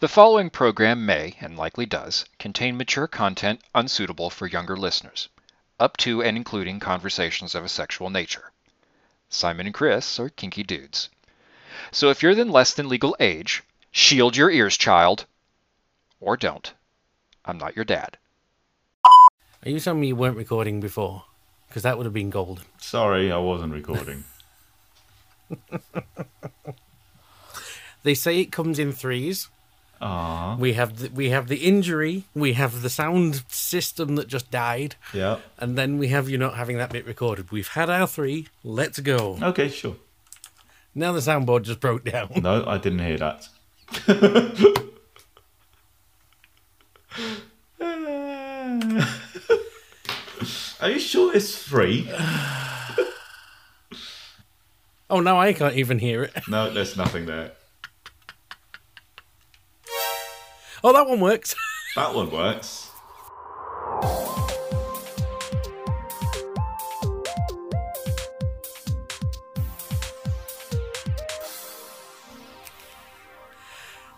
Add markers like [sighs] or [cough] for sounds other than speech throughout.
The following program may, and likely does, contain mature content unsuitable for younger listeners, up to and including conversations of a sexual nature. Simon and Chris are kinky dudes. So if you're then less than legal age, shield your ears, child. Or don't. I'm not your dad. Are you telling me you weren't recording before? Because that would have been gold. Sorry, I wasn't recording. [laughs] [laughs] They say it comes in threes. Ah, We have the, we have the injury, we have the sound system that just died, yeah. and then we have you not having that bit recorded. We've had our three. Let's go. Okay, sure. Now the soundboard just broke down. No, I didn't hear that. Are you sure it's free? [sighs] Oh, now I can't even hear it. No, there's nothing there. Oh, that one works. [laughs] That one works.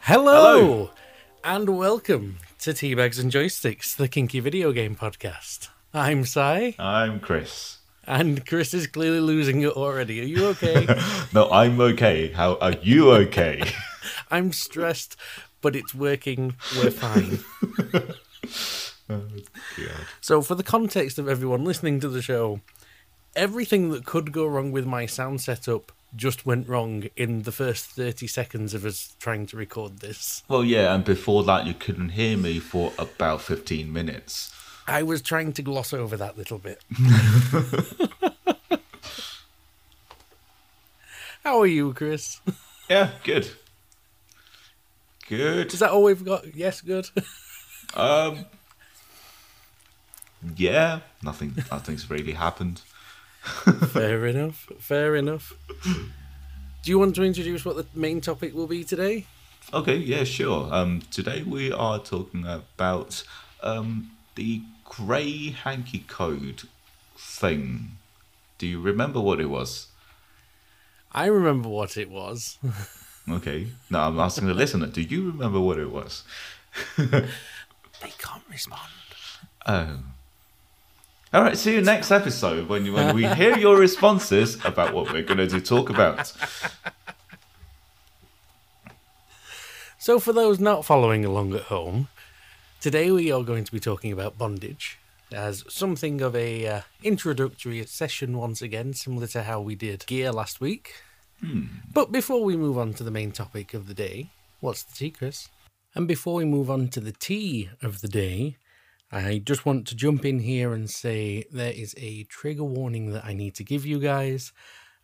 Hello, Hello. and welcome to Teabags and Joysticks, the kinky video game podcast. I'm Sai, I'm Chris. and Chris is clearly losing it already. Are you okay? [laughs] No, I'm okay. How are you okay? [laughs] I'm stressed, but it's working. We're fine. [laughs] So, for the context of everyone listening to the show, everything that could go wrong with my sound setup just went wrong in the first 30 seconds of us trying to record this. Well, yeah, and before that, you couldn't hear me for about 15 minutes. I was trying to gloss over that little bit. [laughs] How are you, Chris? Yeah, good. Good. Is that all we've got? Yes, good. [laughs] Um. Yeah, nothing. Nothing's really happened. fair [laughs] enough. Fair enough. Do you want to introduce what the main topic will be today? Okay, yeah, sure. Um, today we are talking about um the grey hanky code thing. Do you remember what it was? I remember what it was. [laughs] Okay. No, I'm asking the [laughs] listener. Do you remember what it was? [laughs] They can't respond. Oh. All right. See you next episode when you, when we hear your responses about what we're going to talk about. [laughs] So, for those not following along at home, today we are going to be talking about bondage as something of a uh, introductory session once again, similar to how we did gear last week. But before we move on to the main topic of the day, what's the tea, Chris? And before we move on to the tea of the day, I just want to jump in here and say there is a trigger warning that I need to give you guys.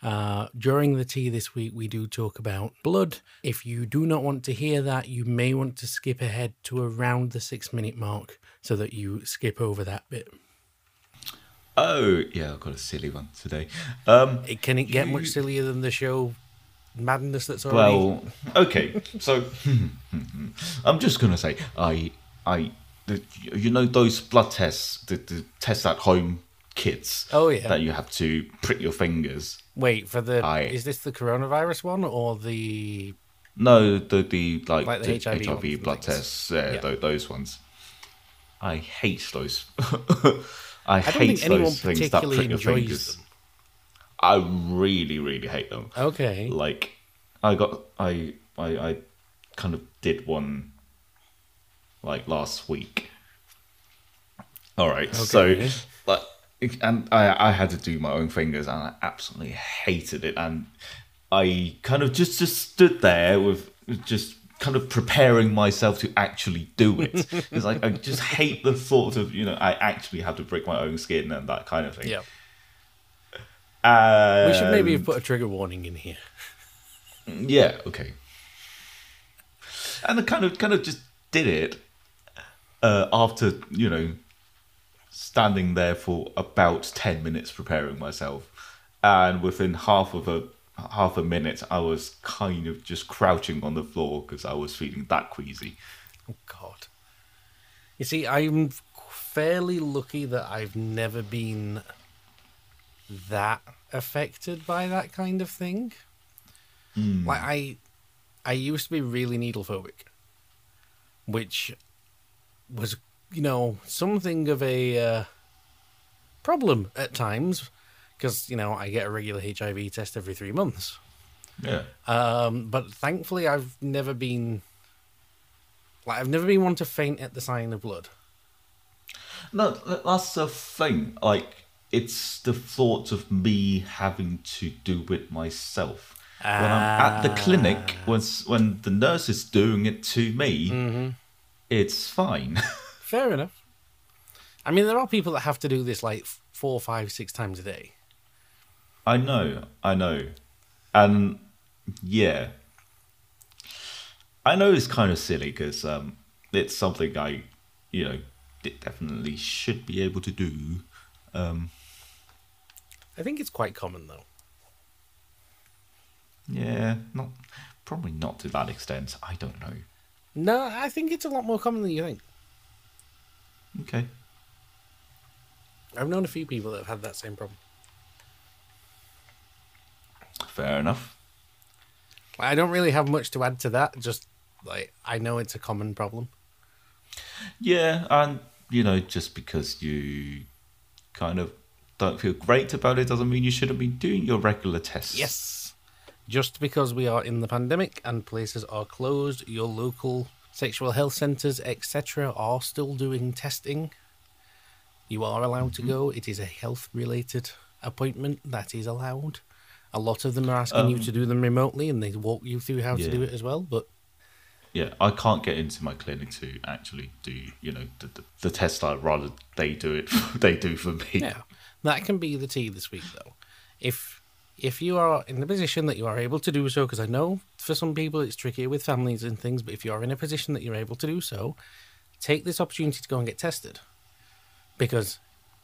Uh, during the tea this week, we do talk about blood. If you do not want to hear that, you may want to skip ahead to around the six minute mark so that you skip over that bit. Oh, yeah, I've got a silly one today. Um, It, can it get much sillier than the show madness that's already? Well, okay. So [laughs] I'm just gonna say, I, I, the, you know those blood tests, the, the test at home kits. Oh, yeah. That you have to prick your fingers. Wait for the. I- Is this the coronavirus one or the? No, the the like, Like the the HIV HIV, blood things. tests. Yeah, Yeah. tho- those ones. I hate those. [laughs] I, I hate those things that your fingers. them. I really, really hate them. Okay. like i got i i i kind of did one like last week all right okay. so like and i i had to do my own fingers and i absolutely hated it and i kind of just just stood there with just kind of preparing myself to actually do it [laughs] because like i just hate the thought of you know i actually have to break my own skin and that kind of thing Yeah. and We should maybe have put a trigger warning in here. [laughs] Yeah, okay. And I kind of kind of just did it uh, after, you know, standing there for about 10 minutes preparing myself. And within half of a half a minute I was kind of just crouching on the floor because I was feeling that queasy. Oh God. You see, I'm fairly lucky that I've never been that affected by that kind of thing. Like I, I used to be really needle phobic, which was, you know, something of a uh, problem at times because, you know, I get a regular HIV test every three months. Yeah. Um, but thankfully, I've never been. Like, I've never been one to faint at the sign of blood. No, that's the thing. Like, it's the thought of me having to do it myself. When I'm at the clinic, when when the nurse is doing it to me, it's fine. [laughs] Fair enough. I mean, there are people that have to do this like four, five, six times a day. I know, I know, and yeah, I know it's kind of silly because um, it's something I, you know, de- definitely should be able to do. Um, I think it's quite common though. yeah, not probably not to that extent. I don't know. No, I think it's a lot more common than you think. Okay. I've known a few people that have had that same problem. Fair enough. I don't really have much to add to that. Just like I know it's a common problem. Yeah, and you know, just because you kind of don't feel great about it doesn't mean you shouldn't be doing your regular tests. Yes. Just because we are in the pandemic and places are closed, your local sexual health centres, etc., are still doing testing. You are allowed to mm-hmm. go. It is a health related appointment that is allowed. A lot of them are asking you um, to do them remotely and they walk you through how to do it as well. But Yeah, I can't get into my clinic to actually do, you know, the, the, the test. I'd rather they do it. [laughs] they do for me. yeah, that can be the tea this week, though. If if you are in the position that you are able to do so, because I know for some people it's trickier with families and things, but if you are in a position that you're able to do so, take this opportunity to go and get tested. Because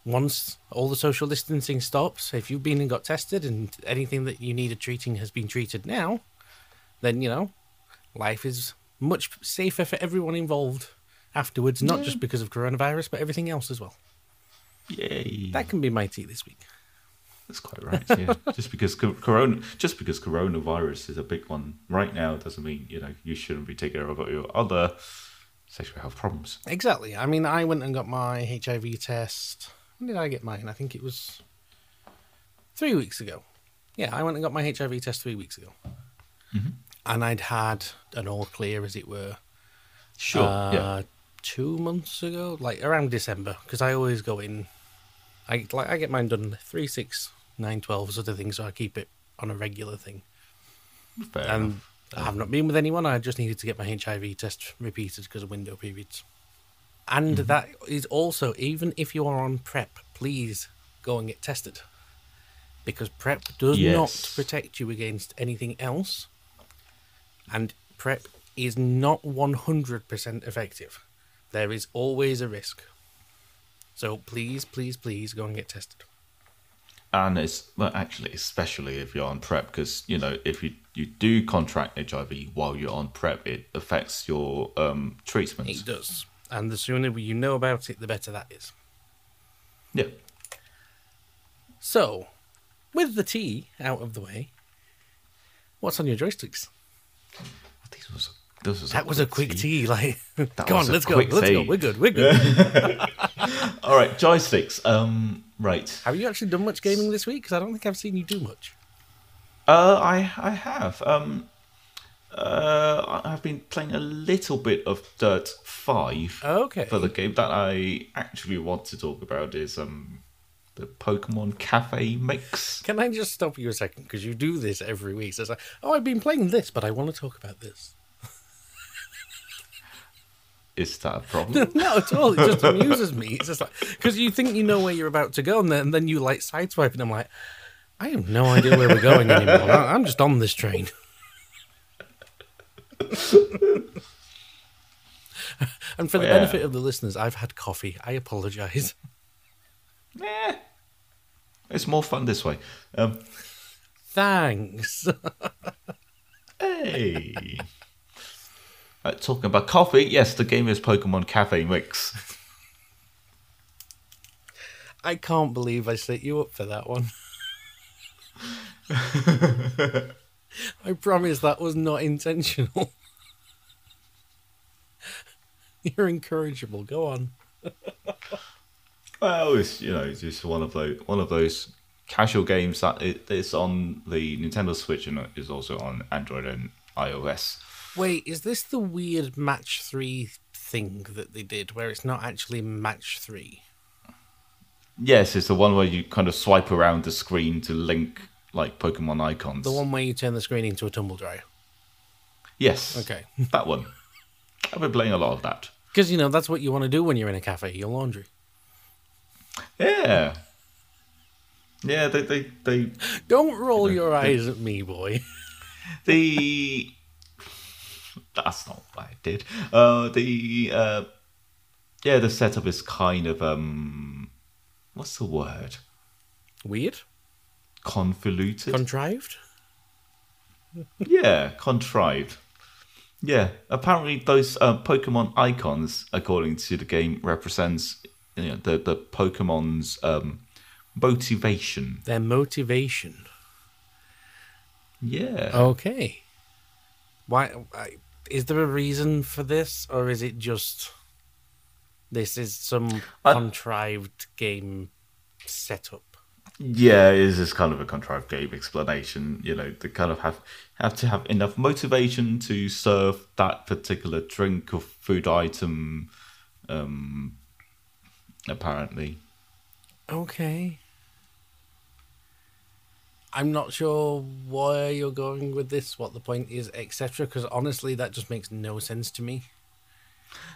once all the social distancing stops, if you've been and got tested and anything that you needed treating has been treated now, then you know, life is much safer for everyone involved afterwards, not just because of coronavirus, but everything else as well. Yay! That can be my tea this week. That's quite right. Yeah, [laughs] just because corona, just because coronavirus is a big one right now, doesn't mean you know you shouldn't be taking care of your other sexual health problems. Exactly. I mean, I went and got my HIV test. When did I get mine? I think it was three weeks ago. Yeah, I went and got my HIV test three weeks ago. And I'd had an all clear, as it were, Sure. uh, yeah. two months ago, like around December, because I always go in. I like I get mine done three, six, nine, twelve sort of thing, so I keep it on a regular thing. Fair And enough. I have not been with anyone. I just needed to get my HIV test repeated because of window periods. And that is also, even if you are on PrEP, please go and get tested. Because PrEP does not protect you against anything else. And PrEP is not 100% effective. There is always a risk. So please, please, please go and get tested. And it's well, actually, especially if you're on prep, because you know if you you do contract HIV while you're on prep, it affects your um treatment. It does. And the sooner you know about it, the better that is. Yeah. So, with the tea out of the way, what's on your joysticks? This was a, this was That was a quick tea. [laughs] Like, come on, let's go, let's go. We're good, we're good. [laughs] All right, joysticks. Um, right. Have you actually done much gaming this week? Because I don't think I've seen you do much. Uh, I I have. Um, uh, I've been playing a little bit of Dirt Five. Okay. For the game that I actually want to talk about is um, the Pokemon Cafe mix. Can I just stop you a second? Because you do this every week. So it's like, oh, I've been playing this, but I want to talk about this. [laughs] Is that a problem? [laughs] Not at all. It just [laughs] amuses me. It's just like, because you think you know where you're about to go, and then, and then you like sideswipe, and I'm like, I have no idea where we're going anymore. I'm just on this train. And for the Yeah. benefit of the listeners, I've had coffee. I apologize. Eh, it's more fun this way. Um, Thanks. hey. Uh, talking about coffee, yes, the game is Pokemon Cafe Mix. I can't believe I set you up for that one. [laughs] I promise that was not intentional. [laughs] You're incorrigible. Go on. Well, it's you know it's just one of those one of those casual games that it, it's on the Nintendo Switch and is also on Android and iOS. Wait, is this the weird match three thing that they did where it's not actually match three? Yes, it's the one where you kind of swipe around the screen to link like Pokemon icons. The one where you turn the screen into a tumble dryer. Yes. Okay. [laughs] That one. I've been playing a lot of that. Because, you know, that's what you want to do when you're in a cafe, your laundry. Yeah. Yeah, they they, they [gasps] Don't roll your eyes at me, boy. [laughs] the that's not what I did. Uh the uh yeah, the setup is kind of um what's the word? Weird? Convoluted. Contrived? yeah, contrived. Yeah, apparently those uh, Pokemon icons, according to the game, represents you know, the the Pokemon's um, motivation. Their motivation. Yeah. Okay. Why? Is there a reason for this, or is it just this is some I- contrived game setup? Yeah, it is just kind of a contrived game explanation. You know, they kind of have have to have enough motivation to serve that particular drink or food item. Um, apparently, Okay. I'm not sure where you're going with this, what the point is, etc. Because honestly, that just makes no sense to me.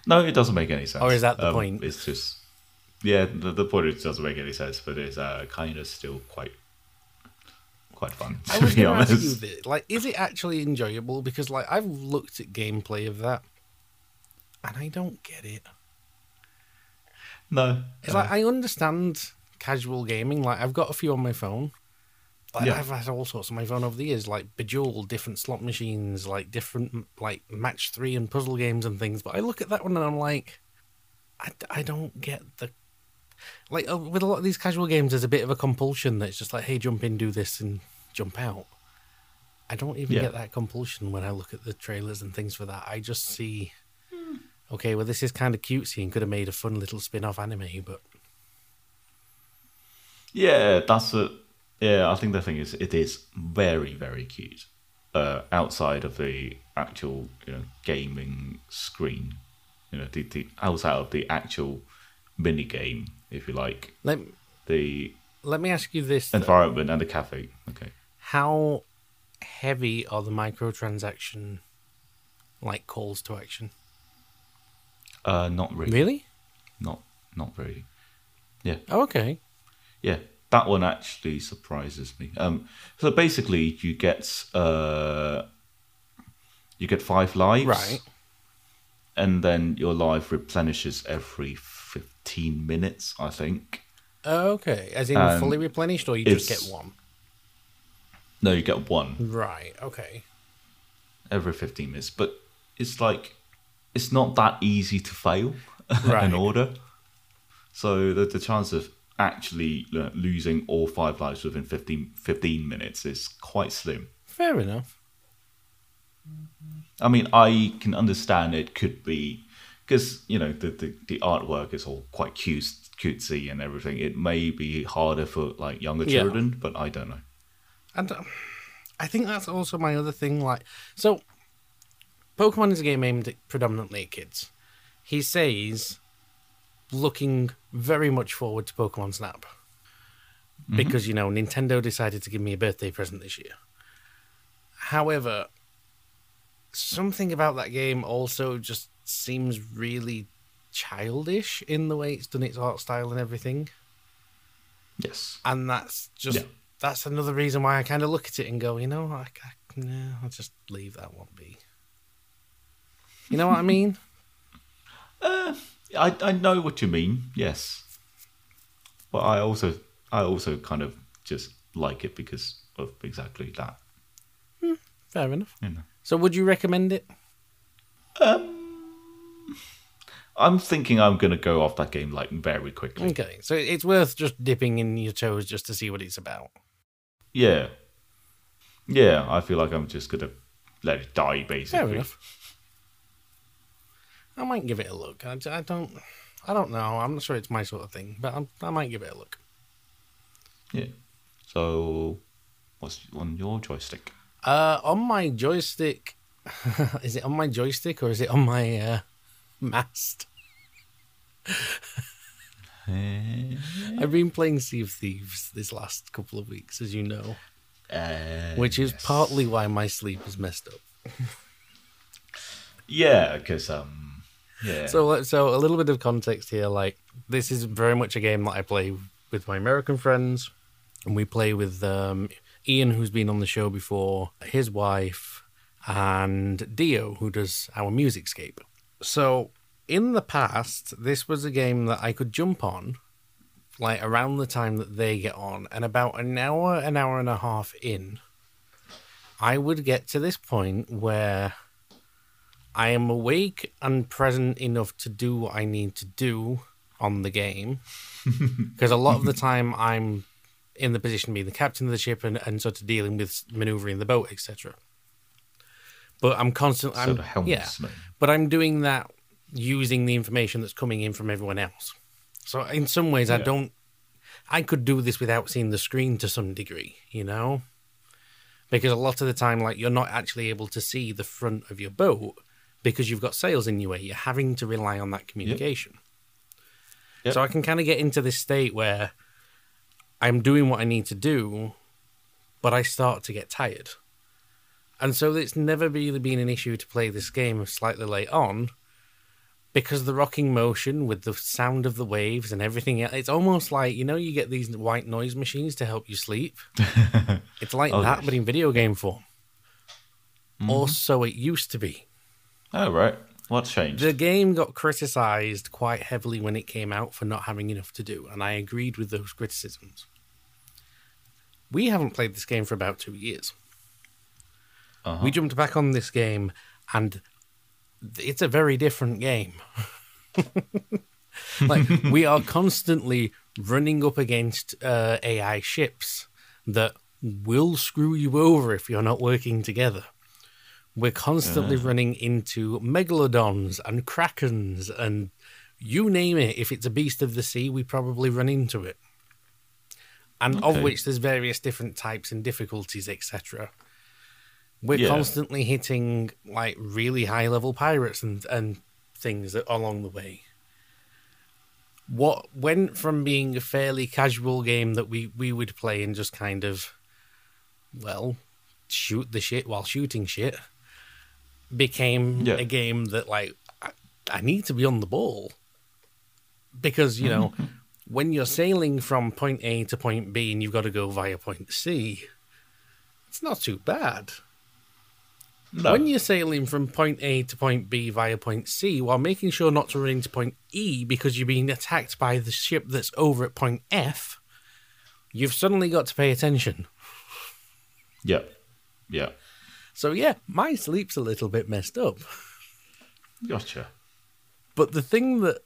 no, it doesn't make any sense. Or is that the Um, point? It's just yeah, the, the doesn't make any sense, but it's uh, kind of still quite quite fun. I [laughs] To was be going to ask you honest, this, like, is it actually enjoyable? Because like I've looked at gameplay of that, and I don't get it. no, It's uh, like I understand casual gaming. Like I've got a few on my phone. Like, Yeah. I've had all sorts on my phone over the years, like Bejeweled, different slot machines, like different like match three and puzzle games and things. But I look at that one and I'm like, I, I don't get the like uh, with a lot of these casual games. There's a bit of a compulsion that's just like, hey, jump in, do this, and jump out. I don't even Yeah. get that compulsion when I look at the trailers and things for that. I just see, Hmm. okay, well, this is kind of cutesy and could have made a fun little spin-off anime, but Yeah, that's a yeah. I think the thing is, it is very very cute. Uh, outside of the actual you know gaming screen, you know the, the outside of the actual mini game, if you like, let the let me ask you this: though. environment and the cafe. Okay. How heavy are the microtransaction like calls to action? Uh, not really. Really? Not not really. Yeah. Oh, okay. Yeah, that one actually surprises me. Um, so basically, you get uh, you get five lives, Right. And then your life replenishes every fifteen minutes, I think. Okay. As in Um, fully replenished, or you just get one? No, you get one Right. Okay. every fifteen minutes, but it's like it's not that easy to fail [laughs] Right. an order. So the the chance of actually losing all five lives within 15, 15 minutes is quite slim. Fair enough. I mean, I can understand it could be because you know the, the the artwork is all quite cute, cutesy and everything. It may be harder for like younger Yeah. children, but I don't know. And um, I think that's also my other thing. Like, so Pokemon is a game aimed at predominantly at kids. He says, looking very much forward to Pokemon Snap because you know Nintendo decided to give me a birthday present this year. However, something about that game also just seems really childish in the way it's done its art style and everything Yes, and that's just Yeah. that's another reason why I kind of look at it and go, you know, I, I, no, I'll just leave that one be. You know what I mean? [laughs] Uh, I I know what you mean. Yes, but I also I also kind of just like it because of exactly that. Hmm, fair enough. You know. So, would you recommend it? Um, I'm thinking I'm gonna go off that game like very quickly. Okay, so it's worth just dipping in your toes just to see what it's about. Yeah, yeah. I feel like I'm just gonna let it die basically. Fair enough. I might give it a look. I, I don't, I don't know. I'm not sure it's my sort of thing, but I'm, I might give it a look. Yeah. So, what's on your joystick? Uh, on my joystick, [laughs] is it on my joystick or is it on my uh, mast? I've been playing Sea of Thieves this last couple of weeks, as you know, uh, which is yes. partly why my sleep is messed up. [laughs] Yeah, because um, yeah. So, so a little bit of context here. Like, this is very much a game that I play with my American friends, and we play with um, Ian, who's been on the show before, his wife, and Dio, who does our musicscape. So, in the past, this was a game that I could jump on, like around the time that they get on, and about an hour, an hour and a half in, I would get to this point where I am awake and present enough to do what I need to do on the game. [laughs] Because a lot of the time I'm in the position to be the captain of the ship and, and sort of dealing with maneuvering the boat, etc. But I'm constantly, sort I'm, of yeah, but I'm doing that using the information that's coming in from everyone else. So in some ways, I don't. I could do this without seeing the screen to some degree, you know, because a lot of the time, like you're not actually able to see the front of your boat because you've got sails in your way. You're having to rely on that communication. Yep. So I can kind of get into this state where I'm doing what I need to do, but I start to get tired. And so it's never really been an issue to play this game slightly late on because the rocking motion with the sound of the waves and everything else, it's almost like, you know, you get these white noise machines to help you sleep. [laughs] it's like Oh, that, yes. but in video game form. Mm-hmm. Or so it used to be. Oh right, what's changed? The game got criticized quite heavily when it came out for not having enough to do, and I agreed with those criticisms. We haven't played this game for about two years. Uh-huh. We jumped back on this game, and it's a very different game. [laughs] like, we are constantly running up against uh, AI ships that will screw you over if you're not working together. We're constantly running into megalodons and krakens and you name it. If it's a beast of the sea, we probably run into it. And of which there's various different types and difficulties, etc. We're Yeah. constantly hitting like really high level pirates and, and things that, along the way. What went from being a fairly casual game that we, we would play and just kind of, well, shoot the shit while shooting shit, became Yeah. a game that like I, I need to be on the ball because you know [laughs] when you're sailing from point A to point B and you've got to go via point C, it's not too bad. No. When you're sailing from point A to point B via point C while making sure not to run into point E because you're being attacked by the ship that's over at point F, you've suddenly got to pay attention. Yeah, yeah, So yeah, my sleep's a little bit messed up. gotcha. But the thing that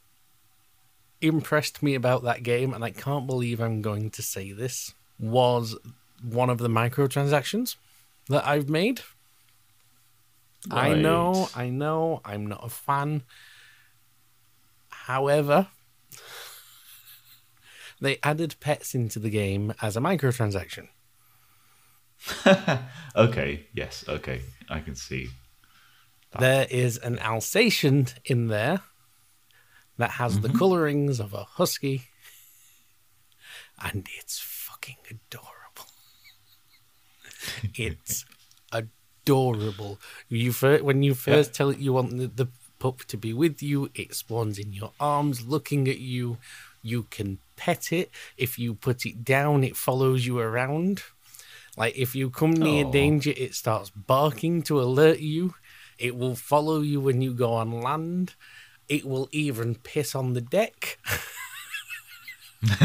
impressed me about that game, and I can't believe I'm going to say this, was one of the microtransactions that I've made. I know, I know, I'm not a fan. However, they added pets into the game as a microtransaction. [laughs] Okay, yes, okay, I can see. There is an Alsatian in there that has the mm-hmm. colorings of a husky, and it's fucking adorable. [laughs] it's adorable. You fir- when you first tell it you want the, the pup to be with you, it spawns in your arms, looking at you. You can pet it. If you put it down, it follows you around. Like if you come near Aw. danger, it starts barking to alert you. It will follow you when you go on land. It will even piss on the deck. [laughs] [laughs]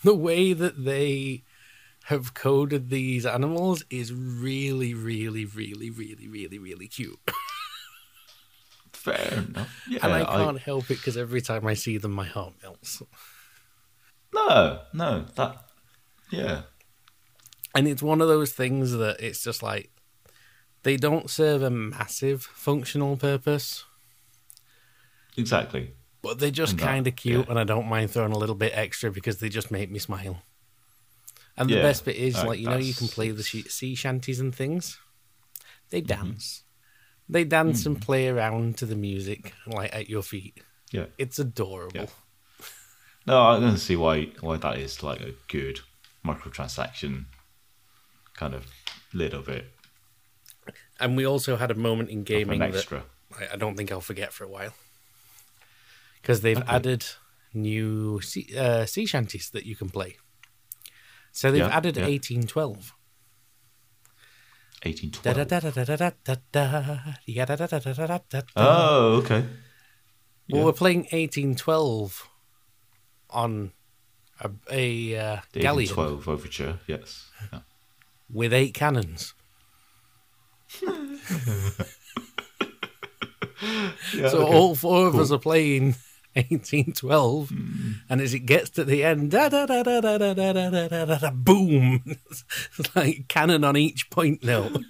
the way that they have coded these animals is really, really, really, really, really, really cute. [laughs] Fair enough. Yeah, and I can't help it because every time I see them, my heart melts. No, no, that. Yeah, And it's one of those things that it's just like they don't serve a massive functional purpose. exactly. But they're just kind of cute, yeah. and I don't mind throwing a little bit extra because they just make me smile. And the Yeah, best bit is, uh, like, you know, you can play the sea shanties and things. They Mm-hmm. dance. They dance and play around to the music, like at your feet. Yeah. It's adorable. Yeah. No, I don't see why why that is like a good microtransaction kind of little bit And we also had a moment in gaming that. I- I don't think I'll forget for a while. Because they've Okay. added new sea, uh, sea shanties that you can play. So they've Yeah, added yeah. 1812. Eighteen Da da twelve. da da da da da da. Yeah, da da da da da da da. Oh, okay. Well, yeah. we're playing 1812 on a, a uh, The galleon 1812 overture. Yes. Yeah. with eight cannons. [laughs] Yeah, So okay. all four of Cool. us are playing 1812, and as it gets to the end, da da da da da da da da da da da da boom! It's like cannon on each point note.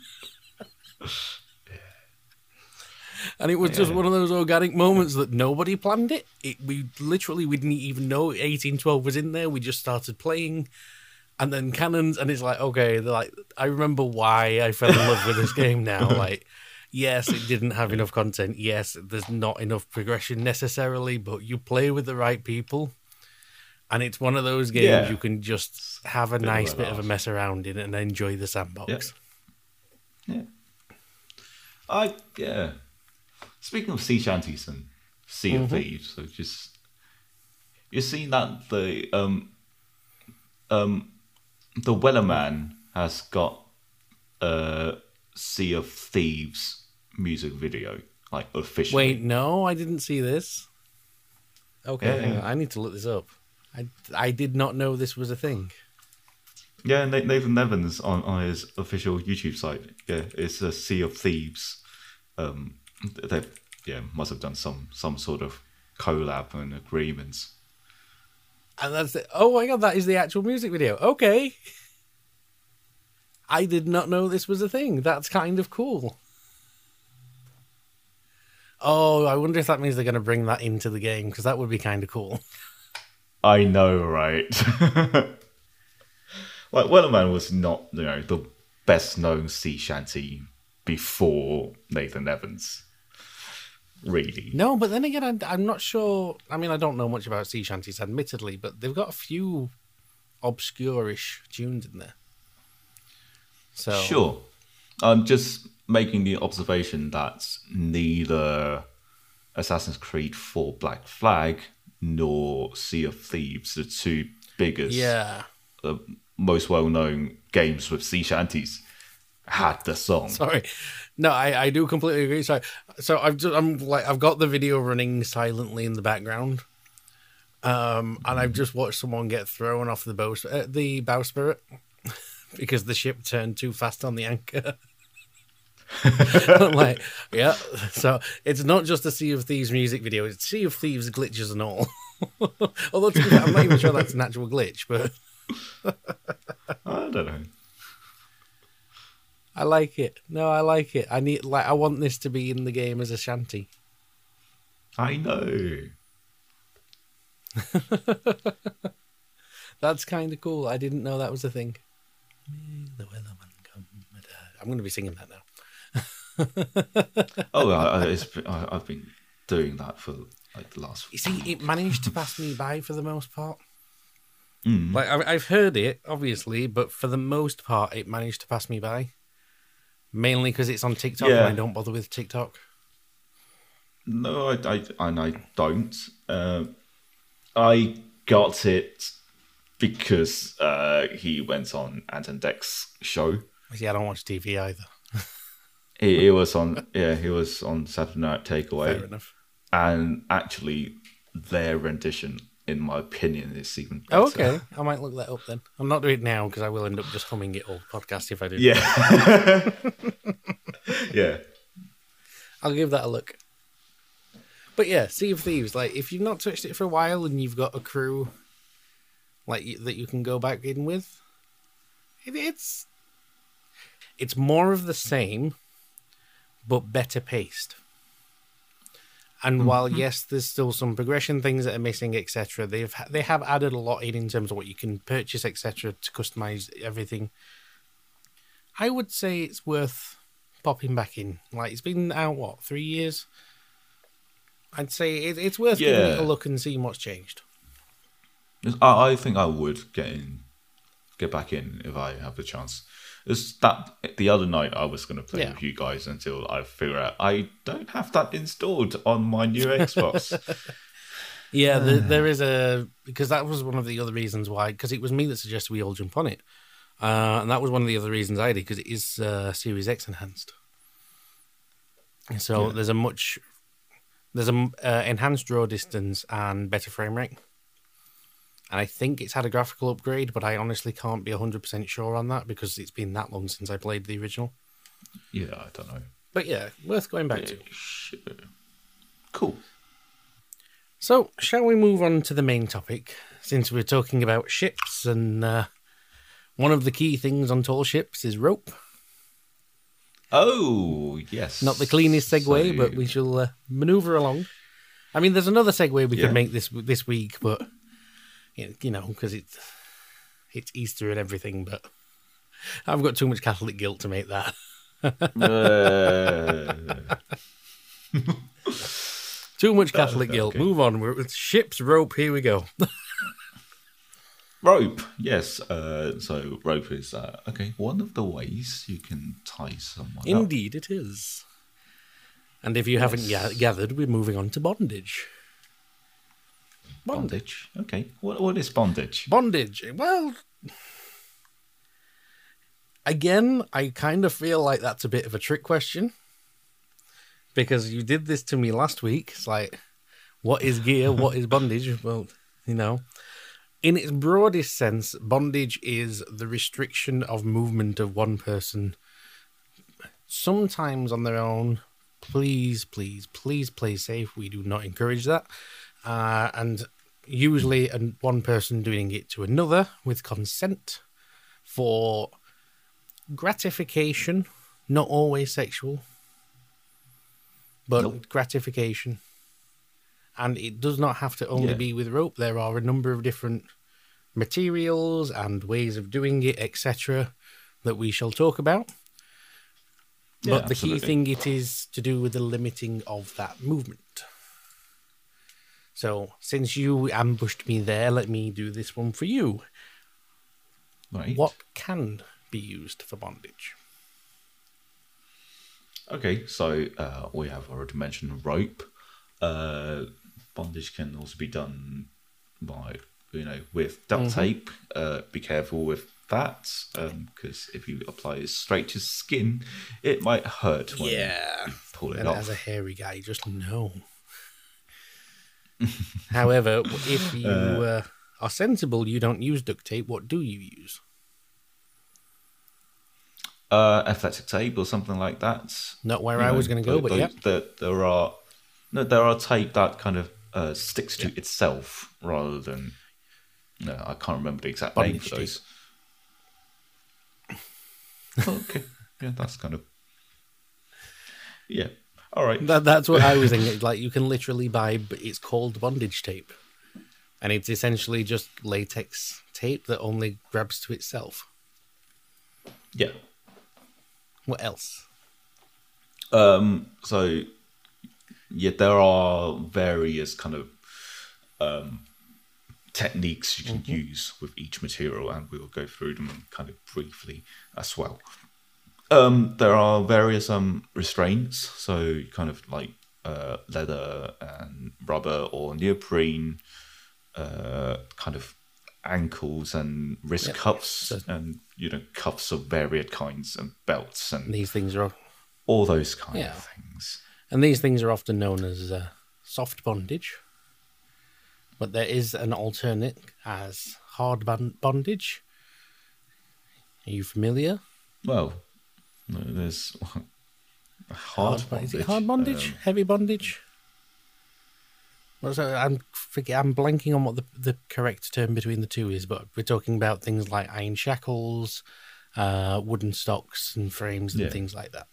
And it was just one of those organic moments that nobody planned it. It we literally we didn't even know 1812 was in there. We just started playing, and then cannons, and it's like okay, they're like I remember why I fell in love with this game now. Like, yes, it didn't have enough content. Yes, there's not enough progression necessarily, but you play with the right people, and it's one of those games Yeah. you can just have a Bit of nice a bit of a mess around in and enjoy the sandbox. Yeah. I yeah. Speaking of sea shanties and Sea of Thieves, so just you've seen that the um um the Wellerman has got a Sea of Thieves music video, like officially. Wait, no, I didn't see this. Okay, Yeah. I need to look this up. I I did not know this was a thing. Yeah, Na- Nathan Evans on, on his official YouTube site. Yeah, it's a Sea of Thieves. Um, they yeah must have done some some sort of collab and agreements. And that's the, oh my god, that is the actual music video. Okay. I did not know this was a thing. That's kind of cool. Oh, I wonder if that means they're going to bring that into the game because that would be kind of cool. I know, right? [laughs] like Wellerman was not you know the best known sea shanty before Nathan Evans. Really, No, but then again, I'm, I'm not sure. I mean, I don't know much about sea shanties, admittedly, but they've got a few obscure-ish tunes in there. So Sure. I'm just making the observation that neither Assassin's Creed 4 Black Flag nor Sea of Thieves, the two biggest, yeah. uh, most well known games with sea shanties, had the song. Sorry. No, I, I do completely agree. Sorry. So I've just, I'm like I've got the video running silently in the background, um, and I've just watched someone get thrown off the bow uh, the bowsprit [laughs] because the ship turned too fast on the anchor. [laughs] [laughs] I'm like, yeah. So it's not just a Sea of Thieves music video; it's Sea of Thieves glitches and all. [laughs] Although to be fair, I'm not even sure that's an actual glitch, but [laughs] I don't know. I like it. No, I like it. I need like I want this to be in the game as a shanty. I know. That's kind of cool. I didn't know that was a thing. May the Wellerman come. I'm going to be singing that now. [laughs] Oh, I, I, it's, been- I, I've been doing that for like the last. You see, it managed to pass me by for the most part. Mm. Like I- I've heard it, obviously, but for the most part, it managed to pass me by. Mainly because it's on TikTok, Yeah. and I don't bother with TikTok. No, I, I and I don't. Uh, I got it because uh, he went on Ant and Dec's show. See, I don't watch TV either. [laughs] He, he was on, yeah, he was on Saturday Night Takeaway, Fair enough. and actually, their rendition, in my opinion, is even oh, better. Oh, okay. I might look that up then. I'm not doing it now because I will end up just humming it all podcast if I do. Yeah, [laughs] yeah, I'll give that a look. But yeah, Sea of Thieves. Like, if you've not touched it for a while and you've got a crew like that you can go back in with, it, it's it's more of the same, but better paced. And mm-hmm. while yes, there's still some progression things that are missing, etc., they've they have added a lot in in terms of what you can purchase, etc., to customize everything. I would say it's worth popping back in. Like it's been out what three years. I'd say it, it's worth giving it a look and seeing what's changed. I, I think I would get in, get back in if I have the chance. It's that the other night I was going to play Yeah. with you guys until I figure out I don't have that installed on my new Xbox. [laughs] Yeah, there, there is a because that was one of the other reasons why because it was me that suggested we all jump on it, uh, and that was one of the other reasons I did because it is uh, Series X enhanced. So Yeah. there's a much there's a m- uh, enhanced draw distance and better frame rate, and I think it's had a graphical upgrade, but I honestly can't be hundred percent sure on that because it's been that long since I played the original. yeah, I don't know. But yeah, worth going back to. Sure. Cool. So, shall we move on to the main topic? Since we're talking about ships, and uh, one of the key things on tall ships is rope. Oh yes, Not the cleanest segue, So- but we shall uh, maneuver along. I mean, there's another segue we Yeah. could make this this week, but you you know, because it's it's Easter and everything. But I've got too much Catholic guilt to make that. [laughs] Too much Catholic guilt. Move on. We're with ships, rope. Here we go. [laughs] rope. Yes. Uh, so rope is uh, okay. One of the ways you can tie someone up. Indeed, it is. And if you haven't Yes. ga- gathered, we're moving on to bondage. Bondage. Okay. What what is bondage? Bondage. Well, again, I kind of feel like that's a bit of a trick question because you did this to me last week. It's like, what is gear? What is bondage? [laughs] Well, you know, in its broadest sense, bondage is the restriction of movement of one person, sometimes on their own. Please, please, please play safe. We do not encourage that. Uh, and usually, an, one person doing it to another with consent for gratification, not always sexual, but Nope. gratification. And it does not have to only Yeah. be with rope. There are a number of different materials and ways of doing it, etc., that we shall talk about. Yeah, but the key thing it is to do with the limiting of that movement. So, since you ambushed me there, let me do this one for you. Right. What can be used for bondage? Okay, so uh, we have already mentioned rope. Uh, bondage can also be done by, you know, with duct Mm-hmm. tape. Uh, be careful with that because if you apply it straight to skin, it might hurt when you pull it And off. as a hairy guy, just know. [laughs] However, if you uh, are sensible, you don't use duct tape. What do you use? uh, athletic tape or something like that. Not where You I know, was going to go, but yeah. those- there, are no, there are tape that kind of uh, sticks to itself rather than. No, I can't remember the exact name for those. [laughs] okay, yeah, that's kind of. Yeah. All right. That, that's what I was thinking. Like you can literally buy, but it's called bondage tape, and it's essentially just latex tape that only grabs to itself. Yeah. What else? Um. So, yeah, there are various kind of um, techniques you can use with each material, and we will go through them kind of briefly as well. Um, there are various um restraints, so kind of like uh, leather and rubber or neoprene, uh, kind of ankles and wrist Yep. cuffs, So- and you know cuffs of various kinds and belts and These things are, all those kind Yeah. of things. and these things are often known as uh, soft bondage. But there is an alternate as hard bondage. Are you familiar? Well, no, there's [laughs] hard, bo- Is it bondage. hard bondage? Um, Heavy bondage? I'm forget, I'm blanking on what the, the correct term between the two is, but we're talking about things like iron shackles, uh, wooden stocks and frames and Yeah. things like that.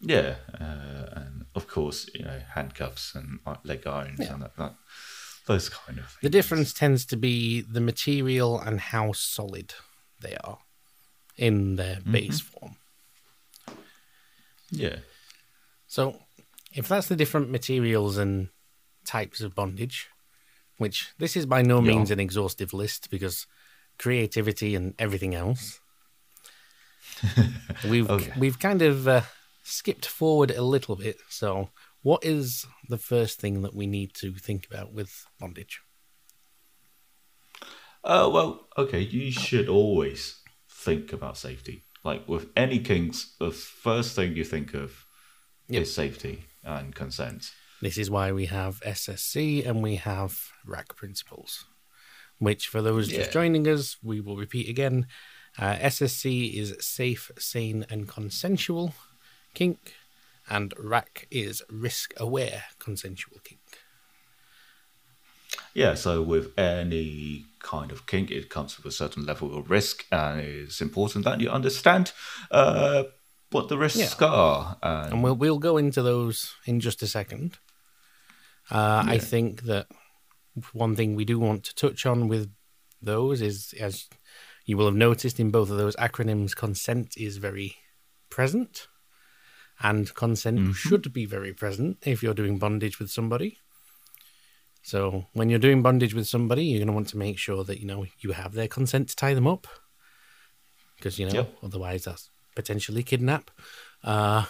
yeah, uh, and of course, you know, handcuffs and leg irons Yeah. and that, that, those kind of things. The difference tends to be the material and how solid they are in their base form. Yeah. So, if that's the different materials and types of bondage, which this is by no Yeah. means an exhaustive list because creativity and everything else, [laughs] we've Okay. we've kind of uh, skipped forward a little bit. So, what is the first thing that we need to think about with bondage? Uh, well, okay, you should always think about safety. Like with any kinks, the first thing you think of Yep. is safety and consent. This is why we have SSC and we have RAC principles, which, for those just joining us, we will repeat again. Uh, SSC is safe, sane, and consensual kink, and RAC is risk aware consensual kink. Yeah, so with any kind of kink, it comes with a certain level of risk, and it's important that you understand uh, what the risks are. And, And we'll, we'll go into those in just a second. Uh, I think that one thing we do want to touch on with those is, as you will have noticed in both of those acronyms, consent is very present. And consent should be very present if you're doing bondage with somebody. So when you're doing bondage with somebody, you're going to want to make sure that you know you have their consent to tie them up, because you know Yep. otherwise that's potentially kidnap. Uh,